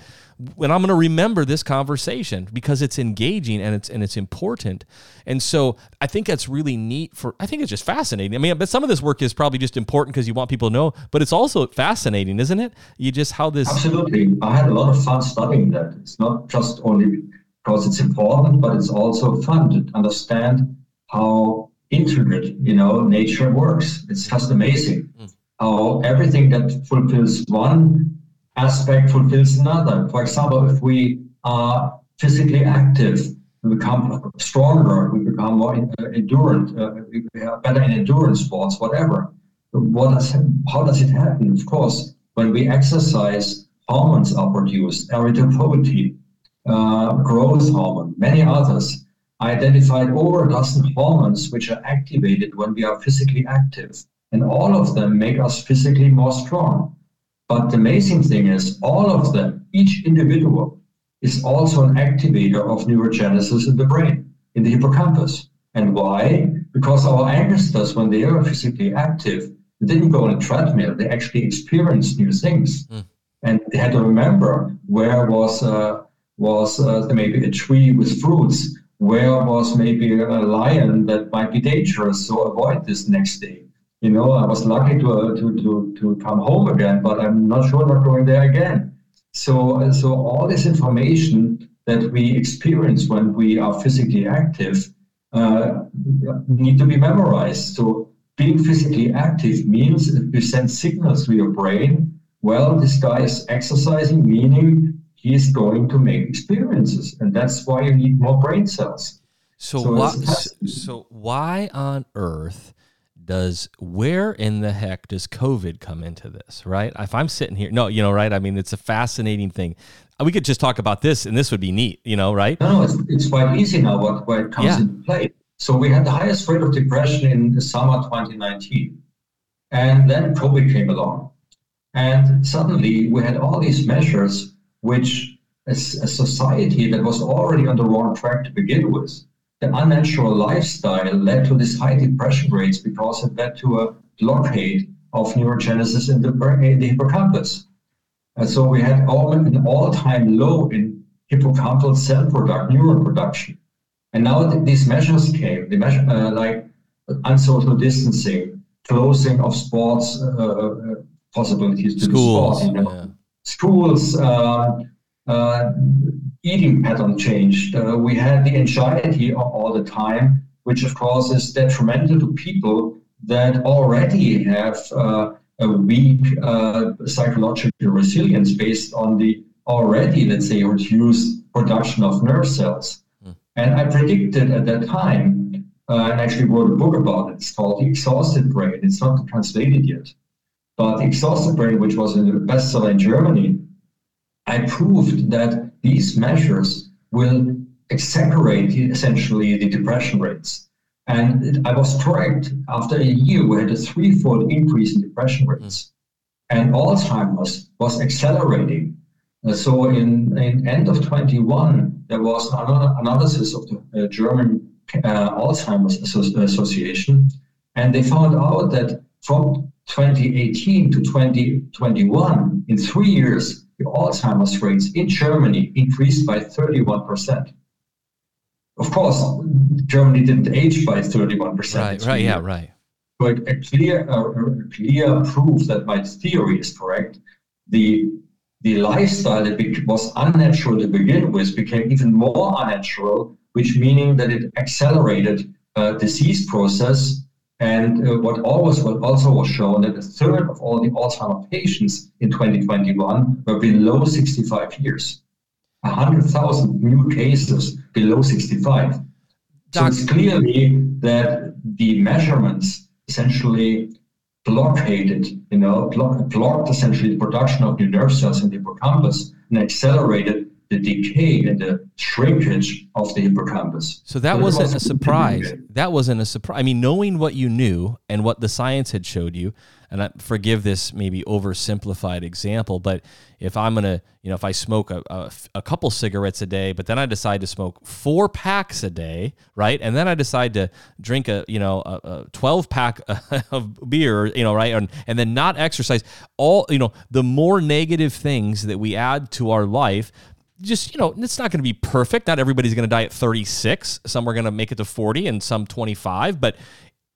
S1: when I'm going to remember this conversation because it's engaging and it's and it's important. And so I think that's really neat for I think it's just fascinating. I mean, but some of this work is probably just important because you want people to know, but it's also fascinating, isn't it? You just how this
S2: Absolutely. I had a lot of fun studying that. It's not just only because it's important, but it's also fun to understand how intricate, you know, nature works. It's just amazing mm. how everything that fulfills one aspect fulfills another. For example, if we are physically active, we become stronger, we become more uh, endurant, uh, we are better in endurance sports, whatever. What does, how does it happen? Of course, when we exercise, hormones are produced, erythropoietin, uh, growth hormone, many others. I identified over a dozen hormones which are activated when we are physically active, and all of them make us physically more strong. But the amazing thing is, all of them, each individual, is also an activator of neurogenesis in the brain, in the hippocampus. And why? Because our ancestors, when they were physically active, they didn't go on a treadmill. They actually experienced new things, mm. and they had to remember where was uh, was uh, maybe a tree with fruits, where was maybe a lion that might be dangerous, so avoid this next day you know, I was lucky to, uh, to, to, to come home again, but I'm not sure not going there again. So, uh, so all this information that we experience when we are physically active uh, need to be memorized. So being physically active means you send signals to your brain. Well, this guy is exercising, meaning he's going to make experiences, and that's why you need more brain cells.
S1: So, so why, so why on earth does where in the heck does COVID come into this, right? If I'm sitting here, no, you know, right? I mean, it's a fascinating thing. We could just talk about this and this would be neat, you know, right?
S2: No, no, it's, it's quite easy now what, where it comes yeah. into play. So we had the highest rate of depression in the summer 2019. And then COVID came along. And suddenly we had all these measures which a, a society that was already on the wrong track to begin with the unnatural lifestyle led to these high depression rates because it led to a blockade of neurogenesis in the, in the hippocampus. And so we had all, an all-time low in hippocampal cell product, neuron production. And now th- these measures came, the measure, uh, like unsocial distancing, closing of sports uh, uh possibilities to
S1: schools, the
S2: sport, you know. Schools, uh, uh, eating pattern changed. Uh, we had the anxiety all the time, which of course is detrimental to people that already have uh, a weak uh, psychological resilience based on the already, let's say, reduced production of nerve cells. Mm. And I predicted at that time, uh, and actually wrote a book about it. It's called The Exhausted Brain. It's not translated yet. But Brain, which was a bestseller in Germany, I proved that these measures will accelerate essentially the depression rates. And I was correct. After a year, we had a threefold increase in depression rates. And Alzheimer's was accelerating. Uh, so in, in end of 21, there was an analysis of the uh, German uh, Alzheimer's Association. And they found out that from 2018 to 2021, in three years, the Alzheimer's rates in Germany increased by 31%. Of course, Germany didn't age by 31%.
S1: Right, right, yeah, right.
S2: But a clear, a, clear proof that my theory is correct. The the lifestyle that was unnatural to begin with became even more unnatural, which meaning that it accelerated uh, disease process and uh, what always what also was shown that a third of all the Alzheimer patients in 2021 were below 65 years. 100,000 new cases below 65. So it's clearly that the measurements essentially blockaded, you know, blocked, blocked essentially the production of new nerve cells in the hippocampus and accelerated the decay and the shrinkage of the hippocampus.
S1: So that so wasn't a surprise. That wasn't a surprise. I mean, knowing what you knew and what the science had showed you, and I forgive this maybe oversimplified example, but if I'm gonna, you know, if I smoke a, a, a, couple cigarettes a day, but then I decide to smoke four packs a day, right, and then I decide to drink a, you know, a, a 12 pack of beer, you know, right, and, and then not exercise, all, you know, the more negative things that we add to our life, just you know it's not going to be perfect not everybody's going to die at 36 some are going to make it to 40 and some 25 but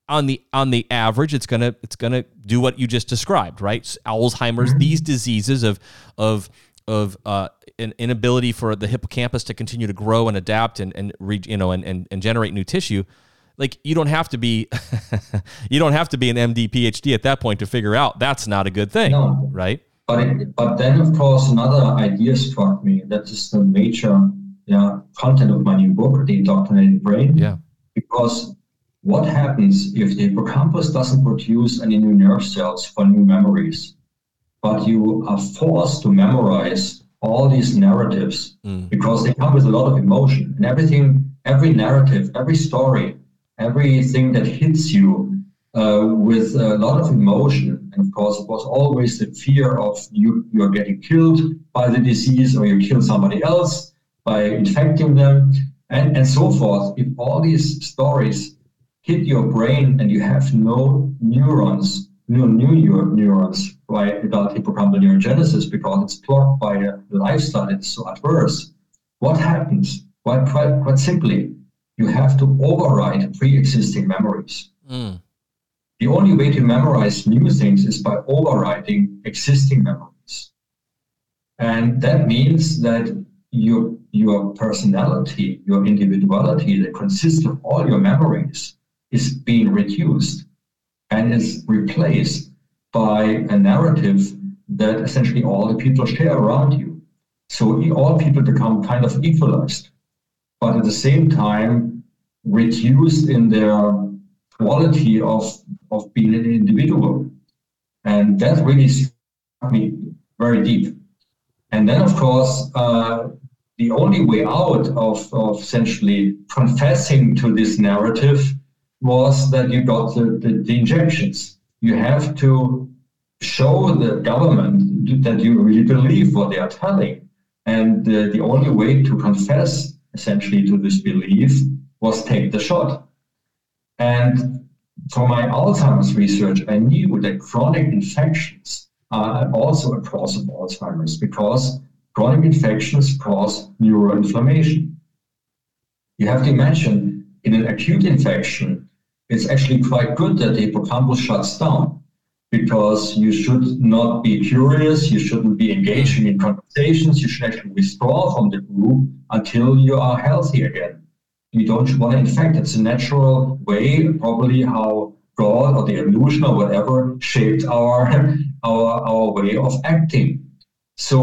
S1: on the on the average it's going to it's going to do what you just described right alzheimer's mm-hmm. these diseases of of of uh, an inability for the hippocampus to continue to grow and adapt and and re, you know and, and and generate new tissue like you don't have to be you don't have to be an md phd at that point to figure out that's not a good thing no. right
S2: but it, but then of course another idea struck me. That is the major yeah, content of my new book, The Indoctrinated Brain.
S1: Yeah.
S2: Because what happens if the hippocampus doesn't produce any new nerve cells for new memories, but you are forced to memorize all these narratives mm. because they come with a lot of emotion and everything, every narrative, every story, everything that hits you uh, with a lot of emotion. And of course, it was always the fear of you, you're getting killed by the disease or you kill somebody else by infecting them and, and so forth. If all these stories hit your brain and you have no neurons, no new neurons, right, without hippocampal neurogenesis because it's blocked by a lifestyle that's so adverse, what happens? Well, quite, quite simply, you have to override pre-existing memories. Mm. The only way to memorize new things is by overriding existing memories. And that means that your, your personality, your individuality that consists of all your memories is being reduced and is replaced by a narrative that essentially all the people share around you. So all people become kind of equalized, but at the same time reduced in their quality of of being an individual. And that really struck me very deep. And then, of course, uh, the only way out of, of essentially confessing to this narrative was that you got the, the, the injections. You have to show the government that you really believe what they are telling. And uh, the only way to confess essentially to this belief was take the shot. And for my Alzheimer's research, I knew that chronic infections are also a cause of Alzheimer's because chronic infections cause neuroinflammation. You have to imagine in an acute infection, it's actually quite good that the hippocampus shuts down because you should not be curious, you shouldn't be engaging in conversations, you should actually withdraw from the group until you are healthy again. You don't want to infect. It's a natural way, probably how God or the illusion or whatever shaped our our our way of acting. So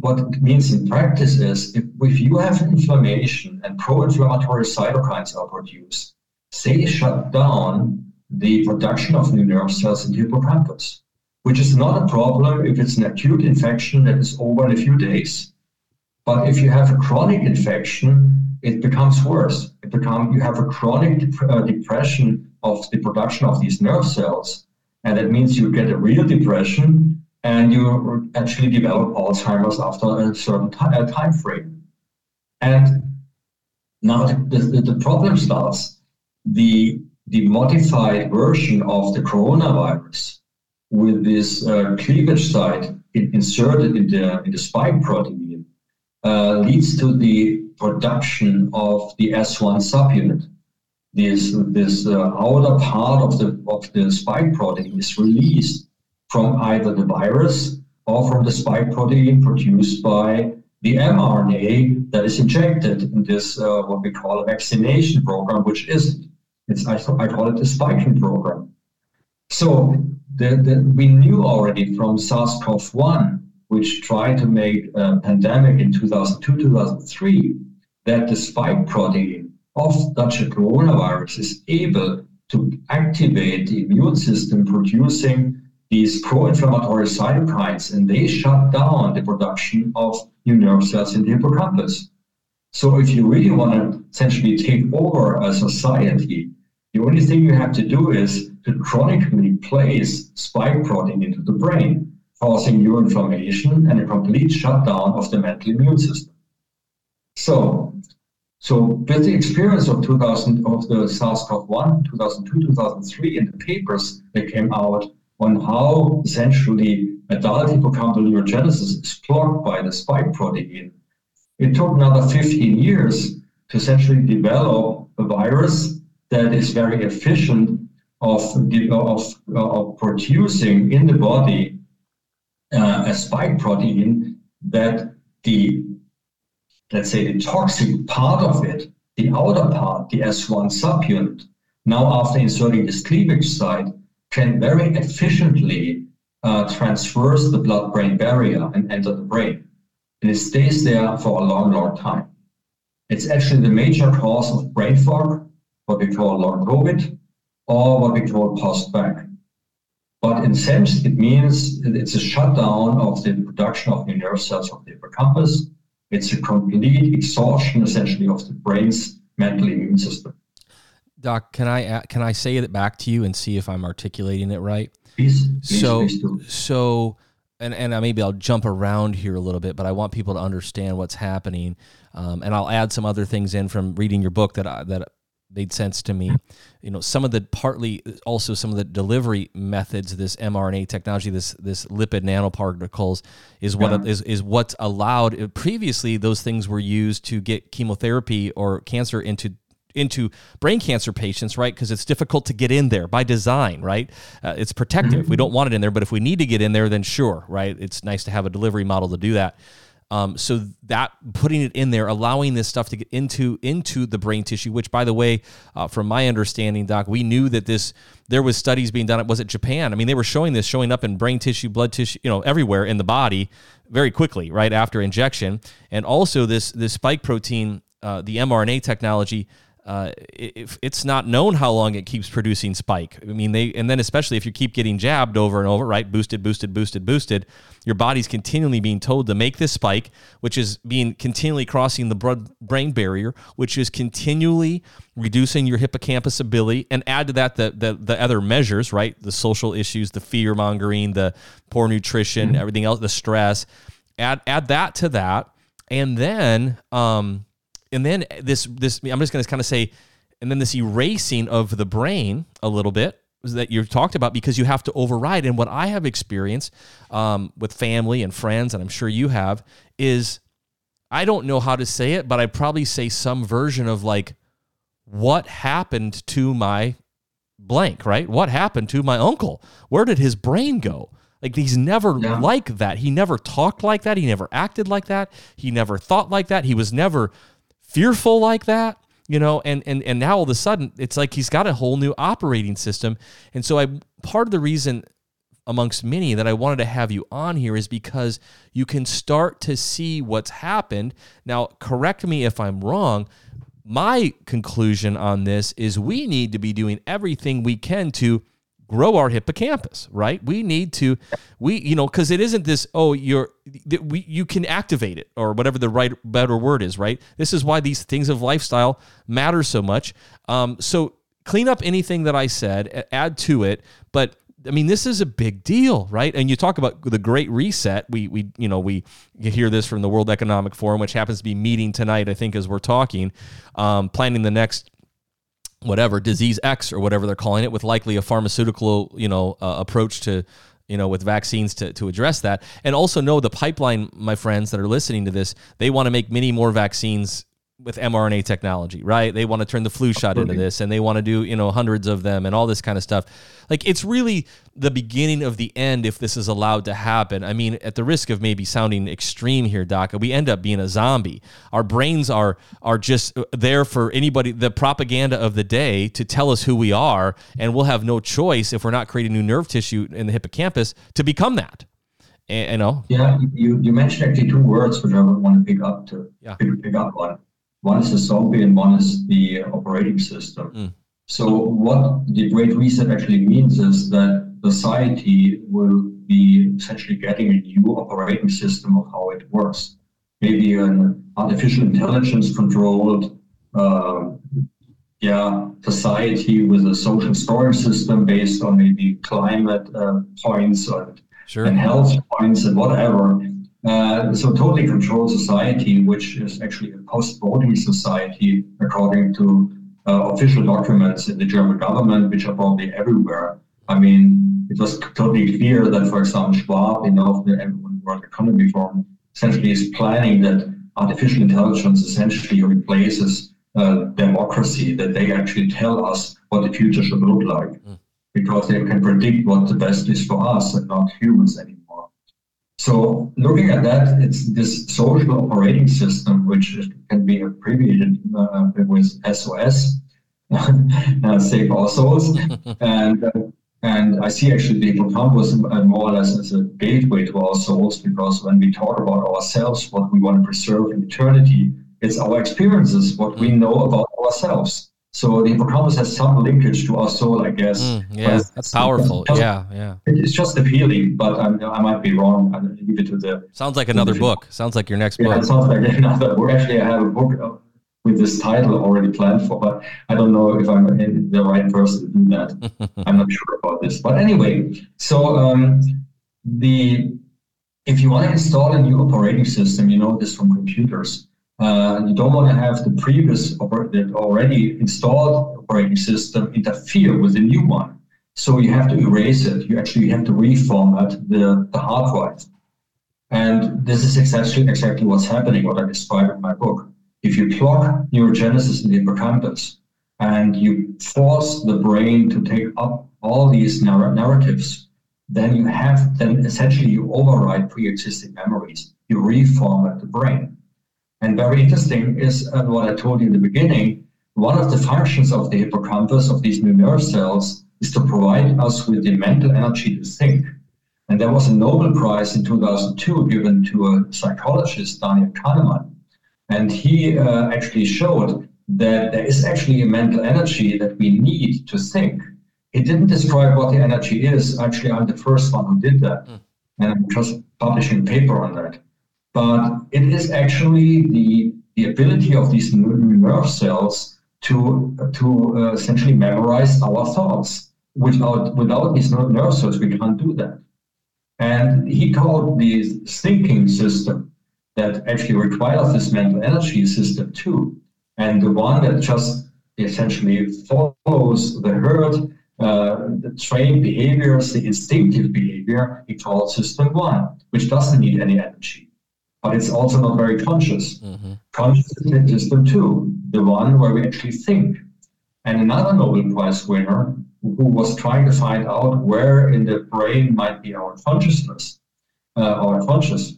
S2: what it means in practice is if, if you have inflammation and pro-inflammatory cytokines are produced, they shut down the production of new nerve cells in the hippocampus, which is not a problem if it's an acute infection that is over in a few days. But if you have a chronic infection, it becomes worse. It become you have a chronic dep- uh, depression of the production of these nerve cells, and that means you get a real depression and you actually develop Alzheimer's after a certain t- uh, time frame. And now the, the, the problem starts. The the modified version of the coronavirus with this uh, cleavage site inserted in the, in the spike protein leads to the production of the S1 subunit. This, this uh, outer part of the, of the spike protein is released from either the virus or from the spike protein produced by the mRNA that is injected in this, uh, what we call a vaccination program, which isn't. It's I, I call it the spiking program. So the, the, we knew already from SARS-CoV-1, which tried to make a pandemic in 2002, 2003, that the spike protein of such a coronavirus is able to activate the immune system producing these pro-inflammatory cytokines, and they shut down the production of new nerve cells in the hippocampus. So if you really want to essentially take over a society, the only thing you have to do is to chronically place spike protein into the brain, causing neuroinflammation and a complete shutdown of the mental immune system. So, so with the experience of 2000 of the SARS-CoV-1, 2002, 2003, and the papers that came out on how essentially adult hippocampal neurogenesis is blocked by the spike protein, it took another 15 years to essentially develop a virus that is very efficient of, of, of producing in the body uh, a spike protein that the, let's say, the toxic part of it, the outer part, the S1 subunit, now after inserting this cleavage site, can very efficiently uh, transverse the blood-brain barrier and enter the brain and it stays there for a long, long time. It's actually the major cause of brain fog, what we call long COVID, or what we call post-vac. But in sense, it means it's a shutdown of the production of new nerve cells of the hippocampus. It's a complete exhaustion, essentially, of the brain's mental immune system.
S1: Doc, can I can I say it back to you and see if I'm articulating it right?
S2: Please, please
S1: so
S2: please
S1: so and and maybe I'll jump around here a little bit, but I want people to understand what's happening, um, and I'll add some other things in from reading your book that I, that made sense to me. You know, some of the partly also some of the delivery methods, this mRNA technology, this this lipid nanoparticles, is what yeah. is is what's allowed. Previously, those things were used to get chemotherapy or cancer into into brain cancer patients, right? Because it's difficult to get in there by design, right? Uh, it's protective. Mm-hmm. We don't want it in there, but if we need to get in there, then sure, right? It's nice to have a delivery model to do that. Um, so that putting it in there, allowing this stuff to get into into the brain tissue, which, by the way, uh, from my understanding, Doc, we knew that this there was studies being done. It was it Japan? I mean, they were showing this showing up in brain tissue, blood tissue, you know, everywhere in the body very quickly, right after injection, and also this this spike protein, uh, the mRNA technology uh, it, it's not known how long it keeps producing spike. I mean, they and then especially if you keep getting jabbed over and over, right? Boosted, boosted, boosted, boosted. Your body's continually being told to make this spike, which is being continually crossing the blood brain barrier, which is continually reducing your hippocampus ability. And add to that the the, the other measures, right? The social issues, the fear mongering, the poor nutrition, mm-hmm. everything else, the stress. Add add that to that, and then um and then this this I'm just going to kind of say, and then this erasing of the brain a little bit that you've talked about because you have to override. And what I have experienced um, with family and friends, and I'm sure you have, is I don't know how to say it, but I probably say some version of like, what happened to my blank, right? What happened to my uncle? Where did his brain go? Like he's never yeah. like that. He never talked like that. He never acted like that. He never thought like that. He was never fearful like that you know and and and now all of a sudden it's like he's got a whole new operating system. And so i part of the reason amongst many that i wanted to have you on here is because you can start to see what's happened. Now correct me if i'm wrong. My conclusion on this is we need to be doing everything we can to grow our hippocampus, right? We need to, we, you know, because it isn't this, oh, you're, we, you can activate it or whatever the right, better word is, right? This is why these things of lifestyle matter so much. Um, so clean up anything that I said, add to it, but I mean, this is a big deal, right? And you talk about the Great Reset. We, we, you know, we hear this from the World Economic Forum, which happens to be meeting tonight, I think, as we're talking, um, planning the next whatever disease X or whatever they're calling it, with likely a pharmaceutical you know uh, approach to you know with vaccines to, to address that, and also know the pipeline, my friends that are listening to this, they want to make many more vaccines with mRNA technology, right? They want to turn the flu shot into this and they want to do, you know, hundreds of them and all this kind of stuff. Like it's really the beginning of the end if this is allowed to happen. I mean, at the risk of maybe sounding extreme here, Doc, we end up being a zombie. Our brains are are just uh, there for anybody the propaganda of the day to tell us who we are and we'll have no choice if we're not creating new nerve tissue in the hippocampus to become that. And, you know.
S2: Yeah, you, you mentioned actually two words which I would want to pick up to yeah. pick up on. One is the zombie and one is the operating system. Mm. So what the Great Reset actually means is that society will be essentially getting a new operating system of how it works. Maybe an artificial intelligence controlled, uh, yeah, society with a social storage system based on maybe climate uh, points and, sure. and health points and whatever. Uh, so totally controlled society, which is actually a post-voting society, according to uh, official documents in the German government, which are probably everywhere. I mean, it was totally clear that, for example, Schwab, you know, the World Economy Forum, essentially is planning that artificial intelligence essentially replaces uh, democracy, that they actually tell us what the future should look like, mm. because they can predict what the best is for us and not humans anymore. So looking at that, it's this social operating system, which can be abbreviated uh, with SOS, uh, Save Our Souls. and, uh, and I see actually the hippocampus uh, more or less as a gateway to our souls, because when we talk about ourselves, what we want to preserve in eternity, it's our experiences, what we know about ourselves. So the hippocampus has some linkage to our soul, I guess.
S1: Mm, yeah, that's powerful. Just, yeah, yeah.
S2: It's just a feeling, but I'm, i might be wrong. I'll leave it to the.
S1: Sounds like another book. Sounds like your next yeah, book.
S2: It sounds like another. book. Actually, I have a book uh, with this title already planned for, but I don't know if I'm the right person to do that. I'm not sure about this. But anyway, so um, the if you want to install a new operating system, you know this from computers uh, you don't want to have the previous the already installed operating system interfere with the new one. So you have to erase it. You actually have to reformat the, the hard drive. And this is exactly exactly what's happening, what I describe in my book. If you block neurogenesis in the hippocampus and you force the brain to take up all these narr- narratives, then you have then essentially you override pre-existing memories. You reformat the brain. And very interesting is uh, what I told you in the beginning. One of the functions of the hippocampus of these new nerve cells is to provide us with the mental energy to think. And there was a Nobel Prize in 2002 given to a psychologist, Daniel Kahneman. And he uh, actually showed that there is actually a mental energy that we need to think. He didn't describe what the energy is. Actually, I'm the first one who did that. Mm. And I'm just publishing a paper on that. But it is actually the, the ability of these nerve cells to, to uh, essentially memorize our thoughts. Without, without these nerve cells, we can't do that. And he called the thinking system that actually requires this mental energy system too. And the one that just essentially follows the herd, uh, the trained behaviors, the instinctive behavior, he calls system one, which doesn't need any energy. But it's also not very conscious. Mm-hmm. Conscious is system two, the one where we actually think. And another Nobel Prize winner who was trying to find out where in the brain might be our consciousness, uh, our conscious.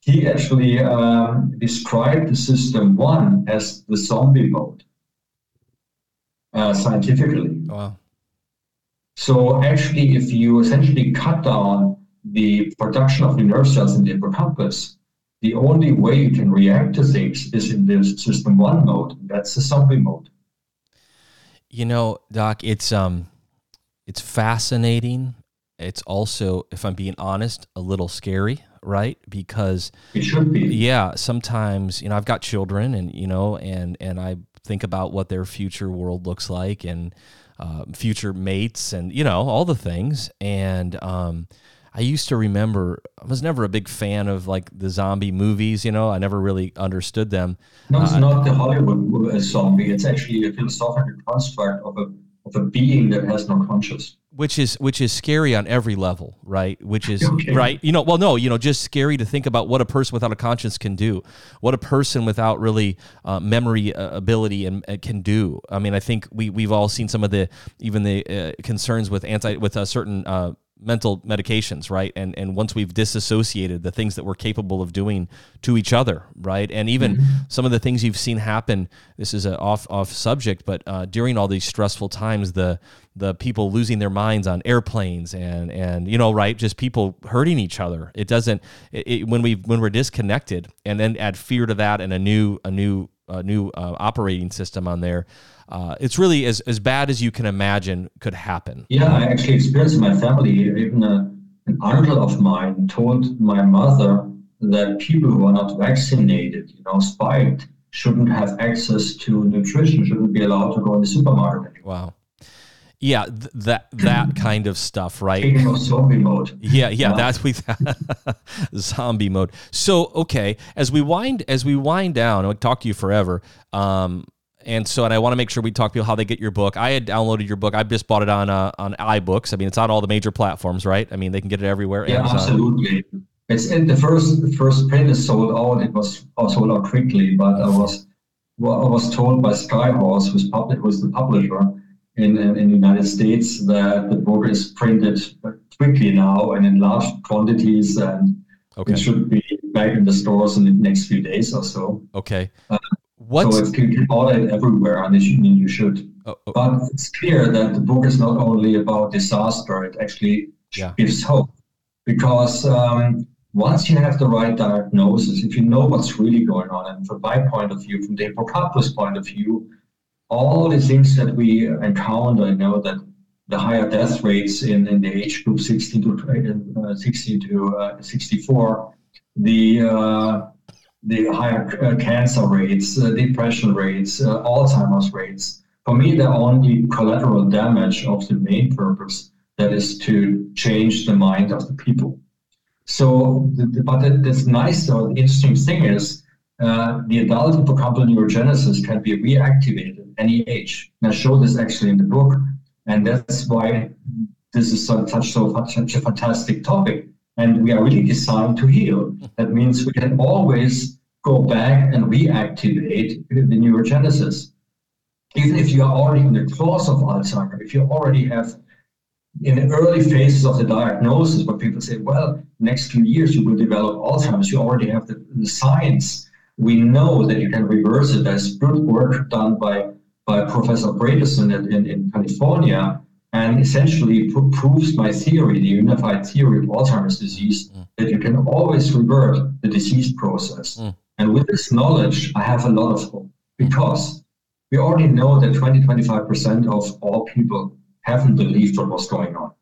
S2: He actually um, described the system one as the zombie mode, uh, scientifically. Wow. So actually, if you essentially cut down the production of the nerve cells in the hippocampus, the only way you can react to things is in this system one mode. That's the zombie mode.
S1: You know, Doc, it's um it's fascinating. It's also, if I'm being honest, a little scary, right? Because
S2: it should be.
S1: Yeah, sometimes you know I've got children, and you know, and and I think about what their future world looks like, and uh, future mates, and you know all the things, and um, I used to remember I was never a big fan of like the zombie movies. You know, I never really understood them.
S2: No, it's uh, not the Hollywood zombie. It's actually a philosophical construct of a of a being that has no conscience
S1: which is which is scary on every level right which is okay. right you know well no you know just scary to think about what a person without a conscience can do what a person without really uh, memory uh, ability and uh, can do i mean i think we we've all seen some of the even the uh, concerns with anti with a certain uh, mental medications, right? And and once we've disassociated the things that we're capable of doing to each other, right? And even mm-hmm. some of the things you've seen happen. This is a off off subject, but uh, during all these stressful times, the the people losing their minds on airplanes and and you know right just people hurting each other it doesn't it, it, when we when we're disconnected and then add fear to that and a new a new a new uh, operating system on there uh, it's really as, as bad as you can imagine could happen.
S2: Yeah, I actually experienced in my family. Even a, an uncle of mine told my mother that people who are not vaccinated, you know, spiked, shouldn't have access to nutrition, shouldn't be allowed to go in the supermarket.
S1: Anymore. Wow. Yeah, th- that that kind of stuff, right?
S2: zombie mode.
S1: Yeah, yeah, yeah. that's we zombie mode. So, okay, as we wind as we wind down, I'll talk to you forever. Um, and so and I want to make sure we talk to people how they get your book. I had downloaded your book. I just bought it on uh, on iBooks. I mean, it's on all the major platforms, right? I mean, they can get it everywhere.
S2: Yeah, Amazon. absolutely. It's in the first the first print is sold out. It was sold out quickly, but I was well, I was told by Skyhorse, who's public, who's the publisher in, in, in the United States, that the book is printed quickly now and in large quantities, and okay. it should be back in the stores in the next few days or so.
S1: Okay. Uh, What's...
S2: So it's can it everywhere, and you, you should. Oh, oh. But it's clear that the book is not only about disaster; it actually yeah. gives hope, because um, once you have the right diagnosis, if you know what's really going on, and from my point of view, from the hippocampus point of view, all the things that we encounter, you know that the higher death rates in, in the age group 16 to uh, 16 to uh, 64, the uh, the higher uh, cancer rates, uh, depression rates, uh, Alzheimer's rates. For me, they're only collateral damage of the main purpose, that is to change the mind of the people. So, the, but that's nice. The interesting thing is, uh, the adult hippocampal neurogenesis can be reactivated at any age. And I show this actually in the book, and that's why this is so, such such a fantastic topic and we are really designed to heal. That means we can always go back and reactivate the neurogenesis. Even if you are already in the course of Alzheimer, if you already have in the early phases of the diagnosis, where people say, well, next few years you will develop Alzheimer's, you already have the, the science. We know that you can reverse it. There's good work done by, by Professor Bredesen in, in California and essentially proves my theory, the unified theory of Alzheimer's disease, mm. that you can always revert the disease process. Mm. And with this knowledge, I have a lot of hope because we already know that 20, 25% of all people haven't believed what was going on.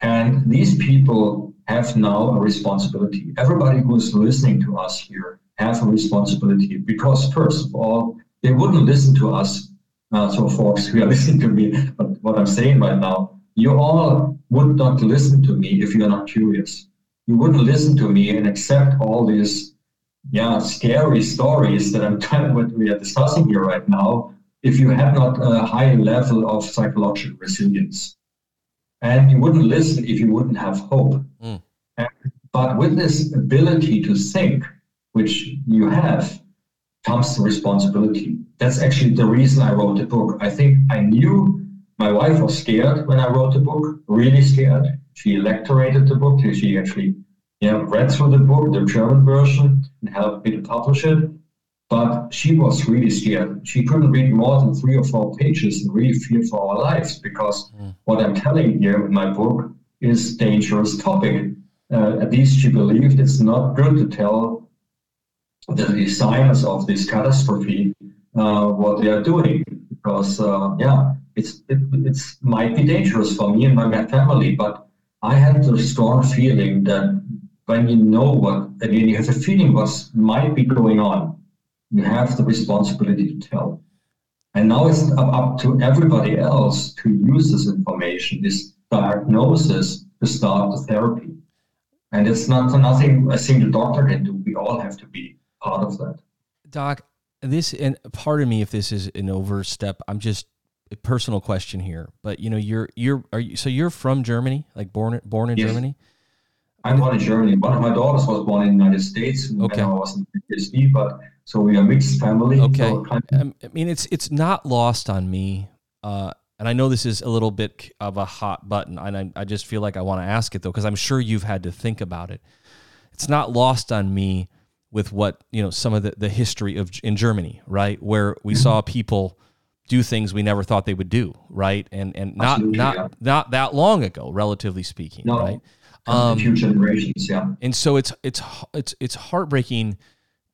S2: And these people have now a responsibility. Everybody who's listening to us here have a responsibility because, first of all, they wouldn't listen to us. Uh, so, folks who are listening to me, but what I'm saying right now, you all would not listen to me if you're not curious. You wouldn't listen to me and accept all these, yeah, scary stories that I'm telling what we are discussing here right now if you have not a high level of psychological resilience. And you wouldn't listen if you wouldn't have hope. Mm. And, but with this ability to think, which you have, comes the responsibility. That's actually the reason I wrote the book. I think I knew my wife was scared when I wrote the book, really scared. She lecturated the book. She actually yeah, read through the book, the German version, and helped me to publish it. But she was really scared. She couldn't read more than three or four pages and really feared for our lives because mm. what I'm telling here in my book is dangerous topic. Uh, at least she believed it's not good to tell the designers of this catastrophe what they are doing because uh, yeah, it's it it's, might be dangerous for me and my family. But I had the strong feeling that when you know what again you have a feeling what might be going on you have the responsibility to tell. And now it's up to everybody else to use this information, this diagnosis, to start the therapy. And it's not nothing a single doctor can do. We all have to be part of that.
S1: Doc, this and pardon me if this is an overstep. I'm just a personal question here, but you know, you're you're are you so you're from Germany, like born born in yes. Germany?
S2: I'm born in Germany. One of my daughters was born in the United States okay. when I was in PhD, but so we are mixed family.
S1: Okay. So kind of- um, I mean, it's it's not lost on me, uh, and I know this is a little bit of a hot button, and I, I just feel like I want to ask it though, because I'm sure you've had to think about it. It's not lost on me with what you know some of the, the history of in Germany, right, where we mm-hmm. saw people do things we never thought they would do, right, and and not Absolutely, not yeah. not that long ago, relatively speaking, no. right
S2: um, few generations. Yeah,
S1: and so it's it's it's it's heartbreaking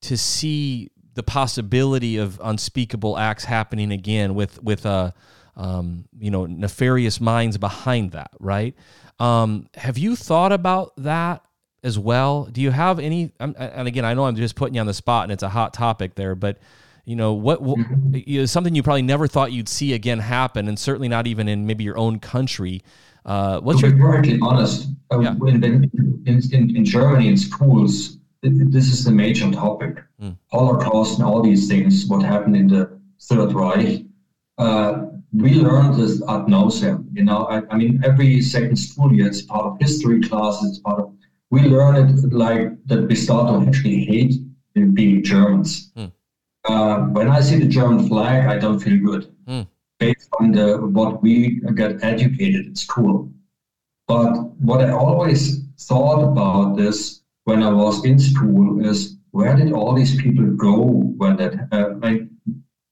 S1: to see the possibility of unspeakable acts happening again with with uh um, you know nefarious minds behind that, right? Um, have you thought about that as well? Do you have any? and again, I know I'm just putting you on the spot, and it's a hot topic there, but you know what, what mm-hmm. you know, something you probably never thought you'd see again happen, and certainly not even in maybe your own country. Uh, what's
S2: to
S1: your
S2: honest? Uh, yeah. in, in, in Germany in schools, this is the major topic. Mm. Holocaust and all these things, what happened in the Third Reich. Uh, we learned this ad nauseam. You know, I, I, mean, every second school year, it's part of history classes. It's part of. We learn it like that. We start to actually hate being Germans. Mm. Uh, when I see the German flag, I don't feel good. Mm based on the what we get educated in school. But what I always thought about this when I was in school is where did all these people go when that uh, like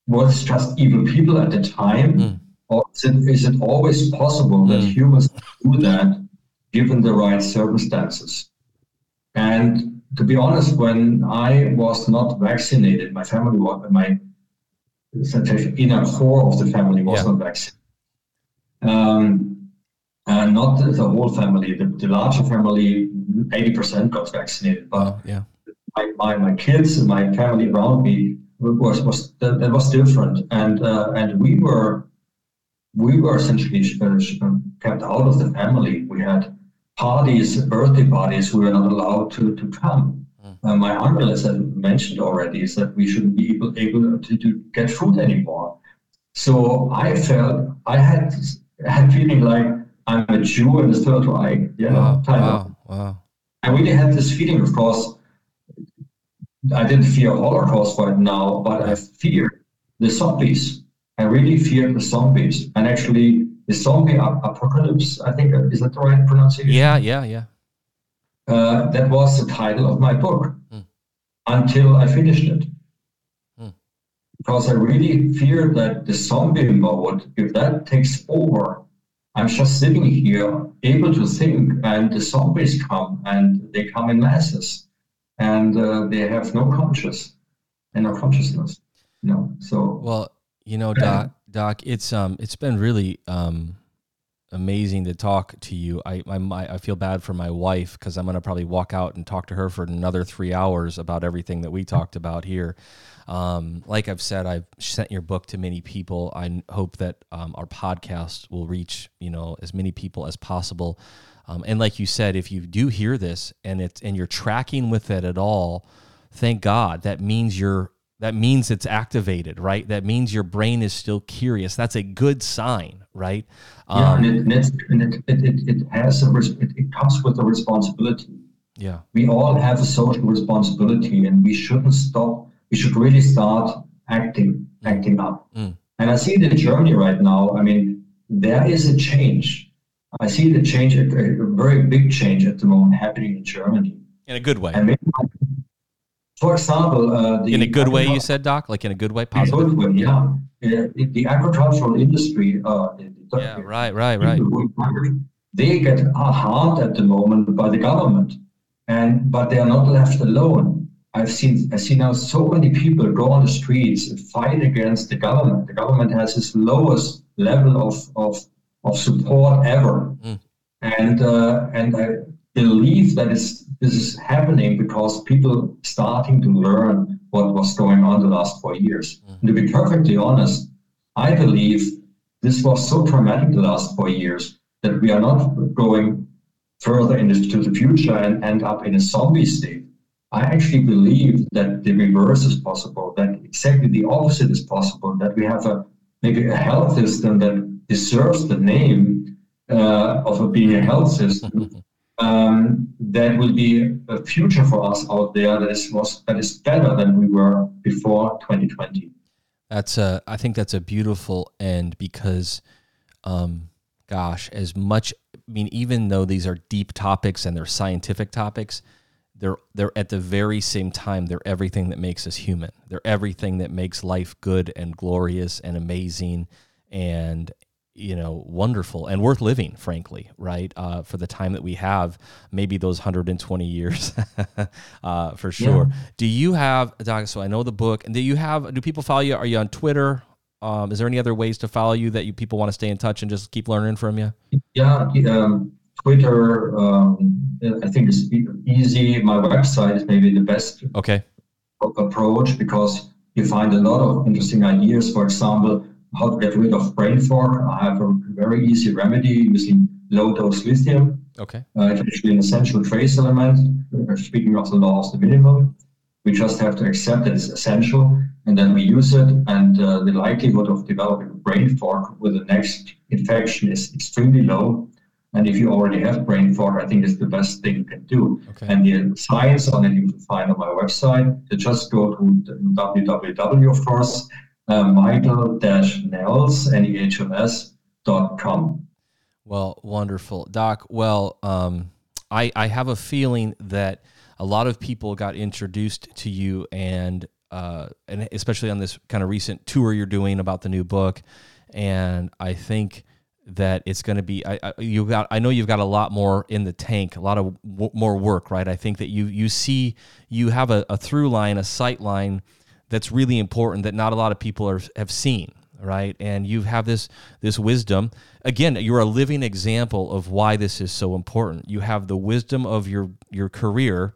S2: was just evil people at the time, mm. or is it, is it always possible that hmm. humans do that given the right circumstances? And to be honest, when I was not vaccinated, my family was my in inner core of the family was yeah. not vaccinated. Um, and not the, whole family, the, the larger family, 80% got vaccinated. But
S1: oh, yeah.
S2: my, my, my kids and my family around me was, was that, that was different. And, uh, and we were, we were essentially uh, kept out of the family. We had parties, birthday parties, we were not allowed to, to come. Uh, my uncle, as I mentioned already, is that we shouldn't be able, able to, to get food anymore. So I felt I had had feeling like I'm a Jew in the Third Reich. Yeah,
S1: wow, wow, wow.
S2: I really had this feeling. Of course, I didn't fear Holocaust right now, but I feared the zombies. I really feared the zombies, and actually the zombie apocalypse. I think is that the right pronunciation?
S1: Yeah, yeah, yeah.
S2: Uh, that was the title of my book mm. until I finished it. Mm. Because I really fear that the zombie mode, if that takes over, I'm just sitting here able to think, and the zombies come and they come in masses and uh, they have no conscious and no consciousness. You know, so
S1: well, You know, Doc, Doc, it's um, it's been really um, amazing to talk to you. I I, I feel bad for my wife because I'm gonna probably walk out and talk to her for another three hours about everything that we talked about here. Um, like I've said, I've sent your book to many people. I hope that um, our podcast will reach you know as many people as possible. Um, and like you said, if you do hear this and it's and you're tracking with it at all, thank God. That means you're that means it's activated, right? That means your brain is still curious. That's a good sign, right?
S2: Yeah, um, and, it, and it, it, it, has a, it, it comes with a responsibility.
S1: Yeah,
S2: we all have a social responsibility, and we shouldn't stop. We should really start acting, mm. acting up. Mm. And I see it in Germany right now. I mean, there is a change. I see the change, a, a very big change at the moment happening in Germany.
S1: In a good way.
S2: For example, uh,
S1: in a good way, you said, Doc, like in a good way, positive.
S2: In a good way, yeah. The agricultural industry. Uh,
S1: yeah, right, right, right.
S2: They get harmed at the moment by the government, and but they are not left alone. I've seen I see now so many people go on the streets and fight against the government. The government has its lowest level of of, of support ever, mm. and uh, and I believe that it's this is happening because people starting to learn what was going on the last four years. Mm-hmm. To be perfectly honest, I believe this was so traumatic the last four years that we are not going further into the future and end up in a zombie state. I actually believe that the reverse is possible, that exactly the opposite is possible, that we have a maybe a health system that deserves the name uh, of being a health system um, that will be a future for us out there that is was that is better than we were before 2020.
S1: That's a I think that's a beautiful end because um, gosh, as much I mean even though these are deep topics and they're scientific topics, they're they're at the very same time they're everything that makes us human. They're everything that makes life good and glorious and amazing and you know, wonderful and worth living, frankly, right? Uh, for the time that we have, maybe those 120 years, uh, for sure. Yeah. Do you have, Doc? So I know the book. And do you have? Do people follow you? Are you on Twitter? Um, is there any other ways to follow you that you people want to stay in touch and just keep learning from you?
S2: Yeah, um, Twitter. Um, I think it's easy. My website is maybe the best.
S1: Okay.
S2: Approach because you find a lot of interesting ideas. For example how to get rid of brain fog. I have a very easy remedy using low dose lithium.
S1: Okay.
S2: Uh, it's actually an essential trace element. Uh, speaking of the law of the minimum, we just have to accept that it's essential and then we use it. And uh, the likelihood of developing brain fog with the next infection is extremely low. And if you already have brain fog, I think it's the best thing you can do. Okay. And the science on it you can find on my website. You just go to www, of course, uh, michael-nehls, N-E-H-L-S, dot com.
S1: Well, wonderful. Doc, well, um, I, I have a feeling that a lot of people got introduced to you and uh, and especially on this kind of recent tour you're doing about the new book. And I think that it's going to be I, I, you got I know you've got a lot more in the tank, a lot of w- more work, right? I think that you you see you have a, a through line, a sight line that's really important that not a lot of people are, have seen right? And you have this this wisdom. Again you're a living example of why this is so important. You have the wisdom of your your career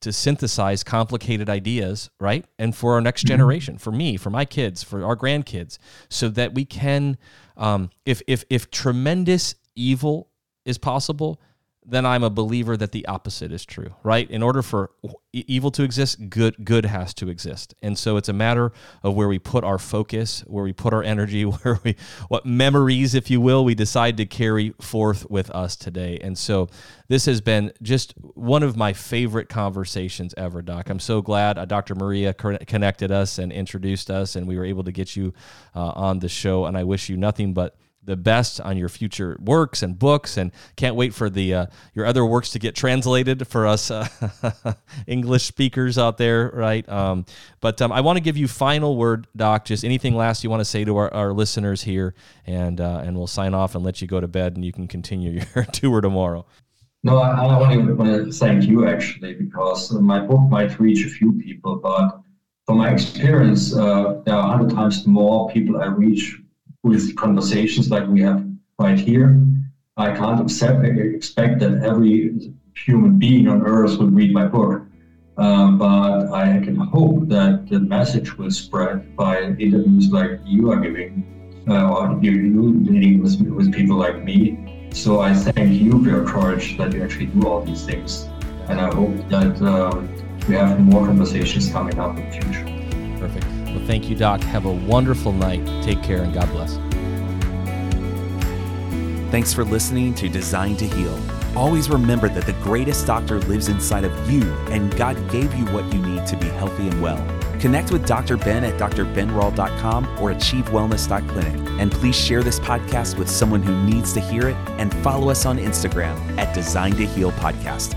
S1: to synthesize complicated ideas right? And for our next mm-hmm. generation for me for my kids for our grandkids so that we can um, if if if tremendous evil is possible then I'm a believer that the opposite is true, right? In order for evil to exist, good good has to exist. And so it's a matter of where we put our focus, where we put our energy, where we what memories, if you will, we decide to carry forth with us today. And so this has been just one of my favorite conversations ever, Doc. I'm so glad uh, Dr. Maria connected us and introduced us, and we were able to get you uh, on the show. And I wish you nothing but the best on your future works and books and can't wait for the uh, your other works to get translated for us uh, english speakers out there right? Um, but um, i want to give you final word doc just anything last you want to say to our, our listeners here and uh, and we'll sign off and let you go to bed and you can continue your tour tomorrow.
S2: No i, I want to thank you actually because my book might reach a few people but from my experience, uh, there are 100 times more people I reach with conversations like we have right here. I can't accept, expect that every human being on earth will read my book. Um, but I can hope that the message will spread by interviews like you are giving, uh, or you, you dealing with, with people like me. So I thank you for your courage that you actually do all these things. And I hope that um, we have more conversations coming up in the future.
S1: Well, thank you, Doc. Have a wonderful night. Take care and God bless.
S3: Thanks for listening to Designed to Heal. Always remember that the greatest doctor lives inside of you, and God gave you what you need to be healthy and well. Connect with Dr. Ben at drbenrall.com or achievewellness.clinic. And please share this podcast with someone who needs to hear it and follow us on Instagram at Designed to Heal Podcast.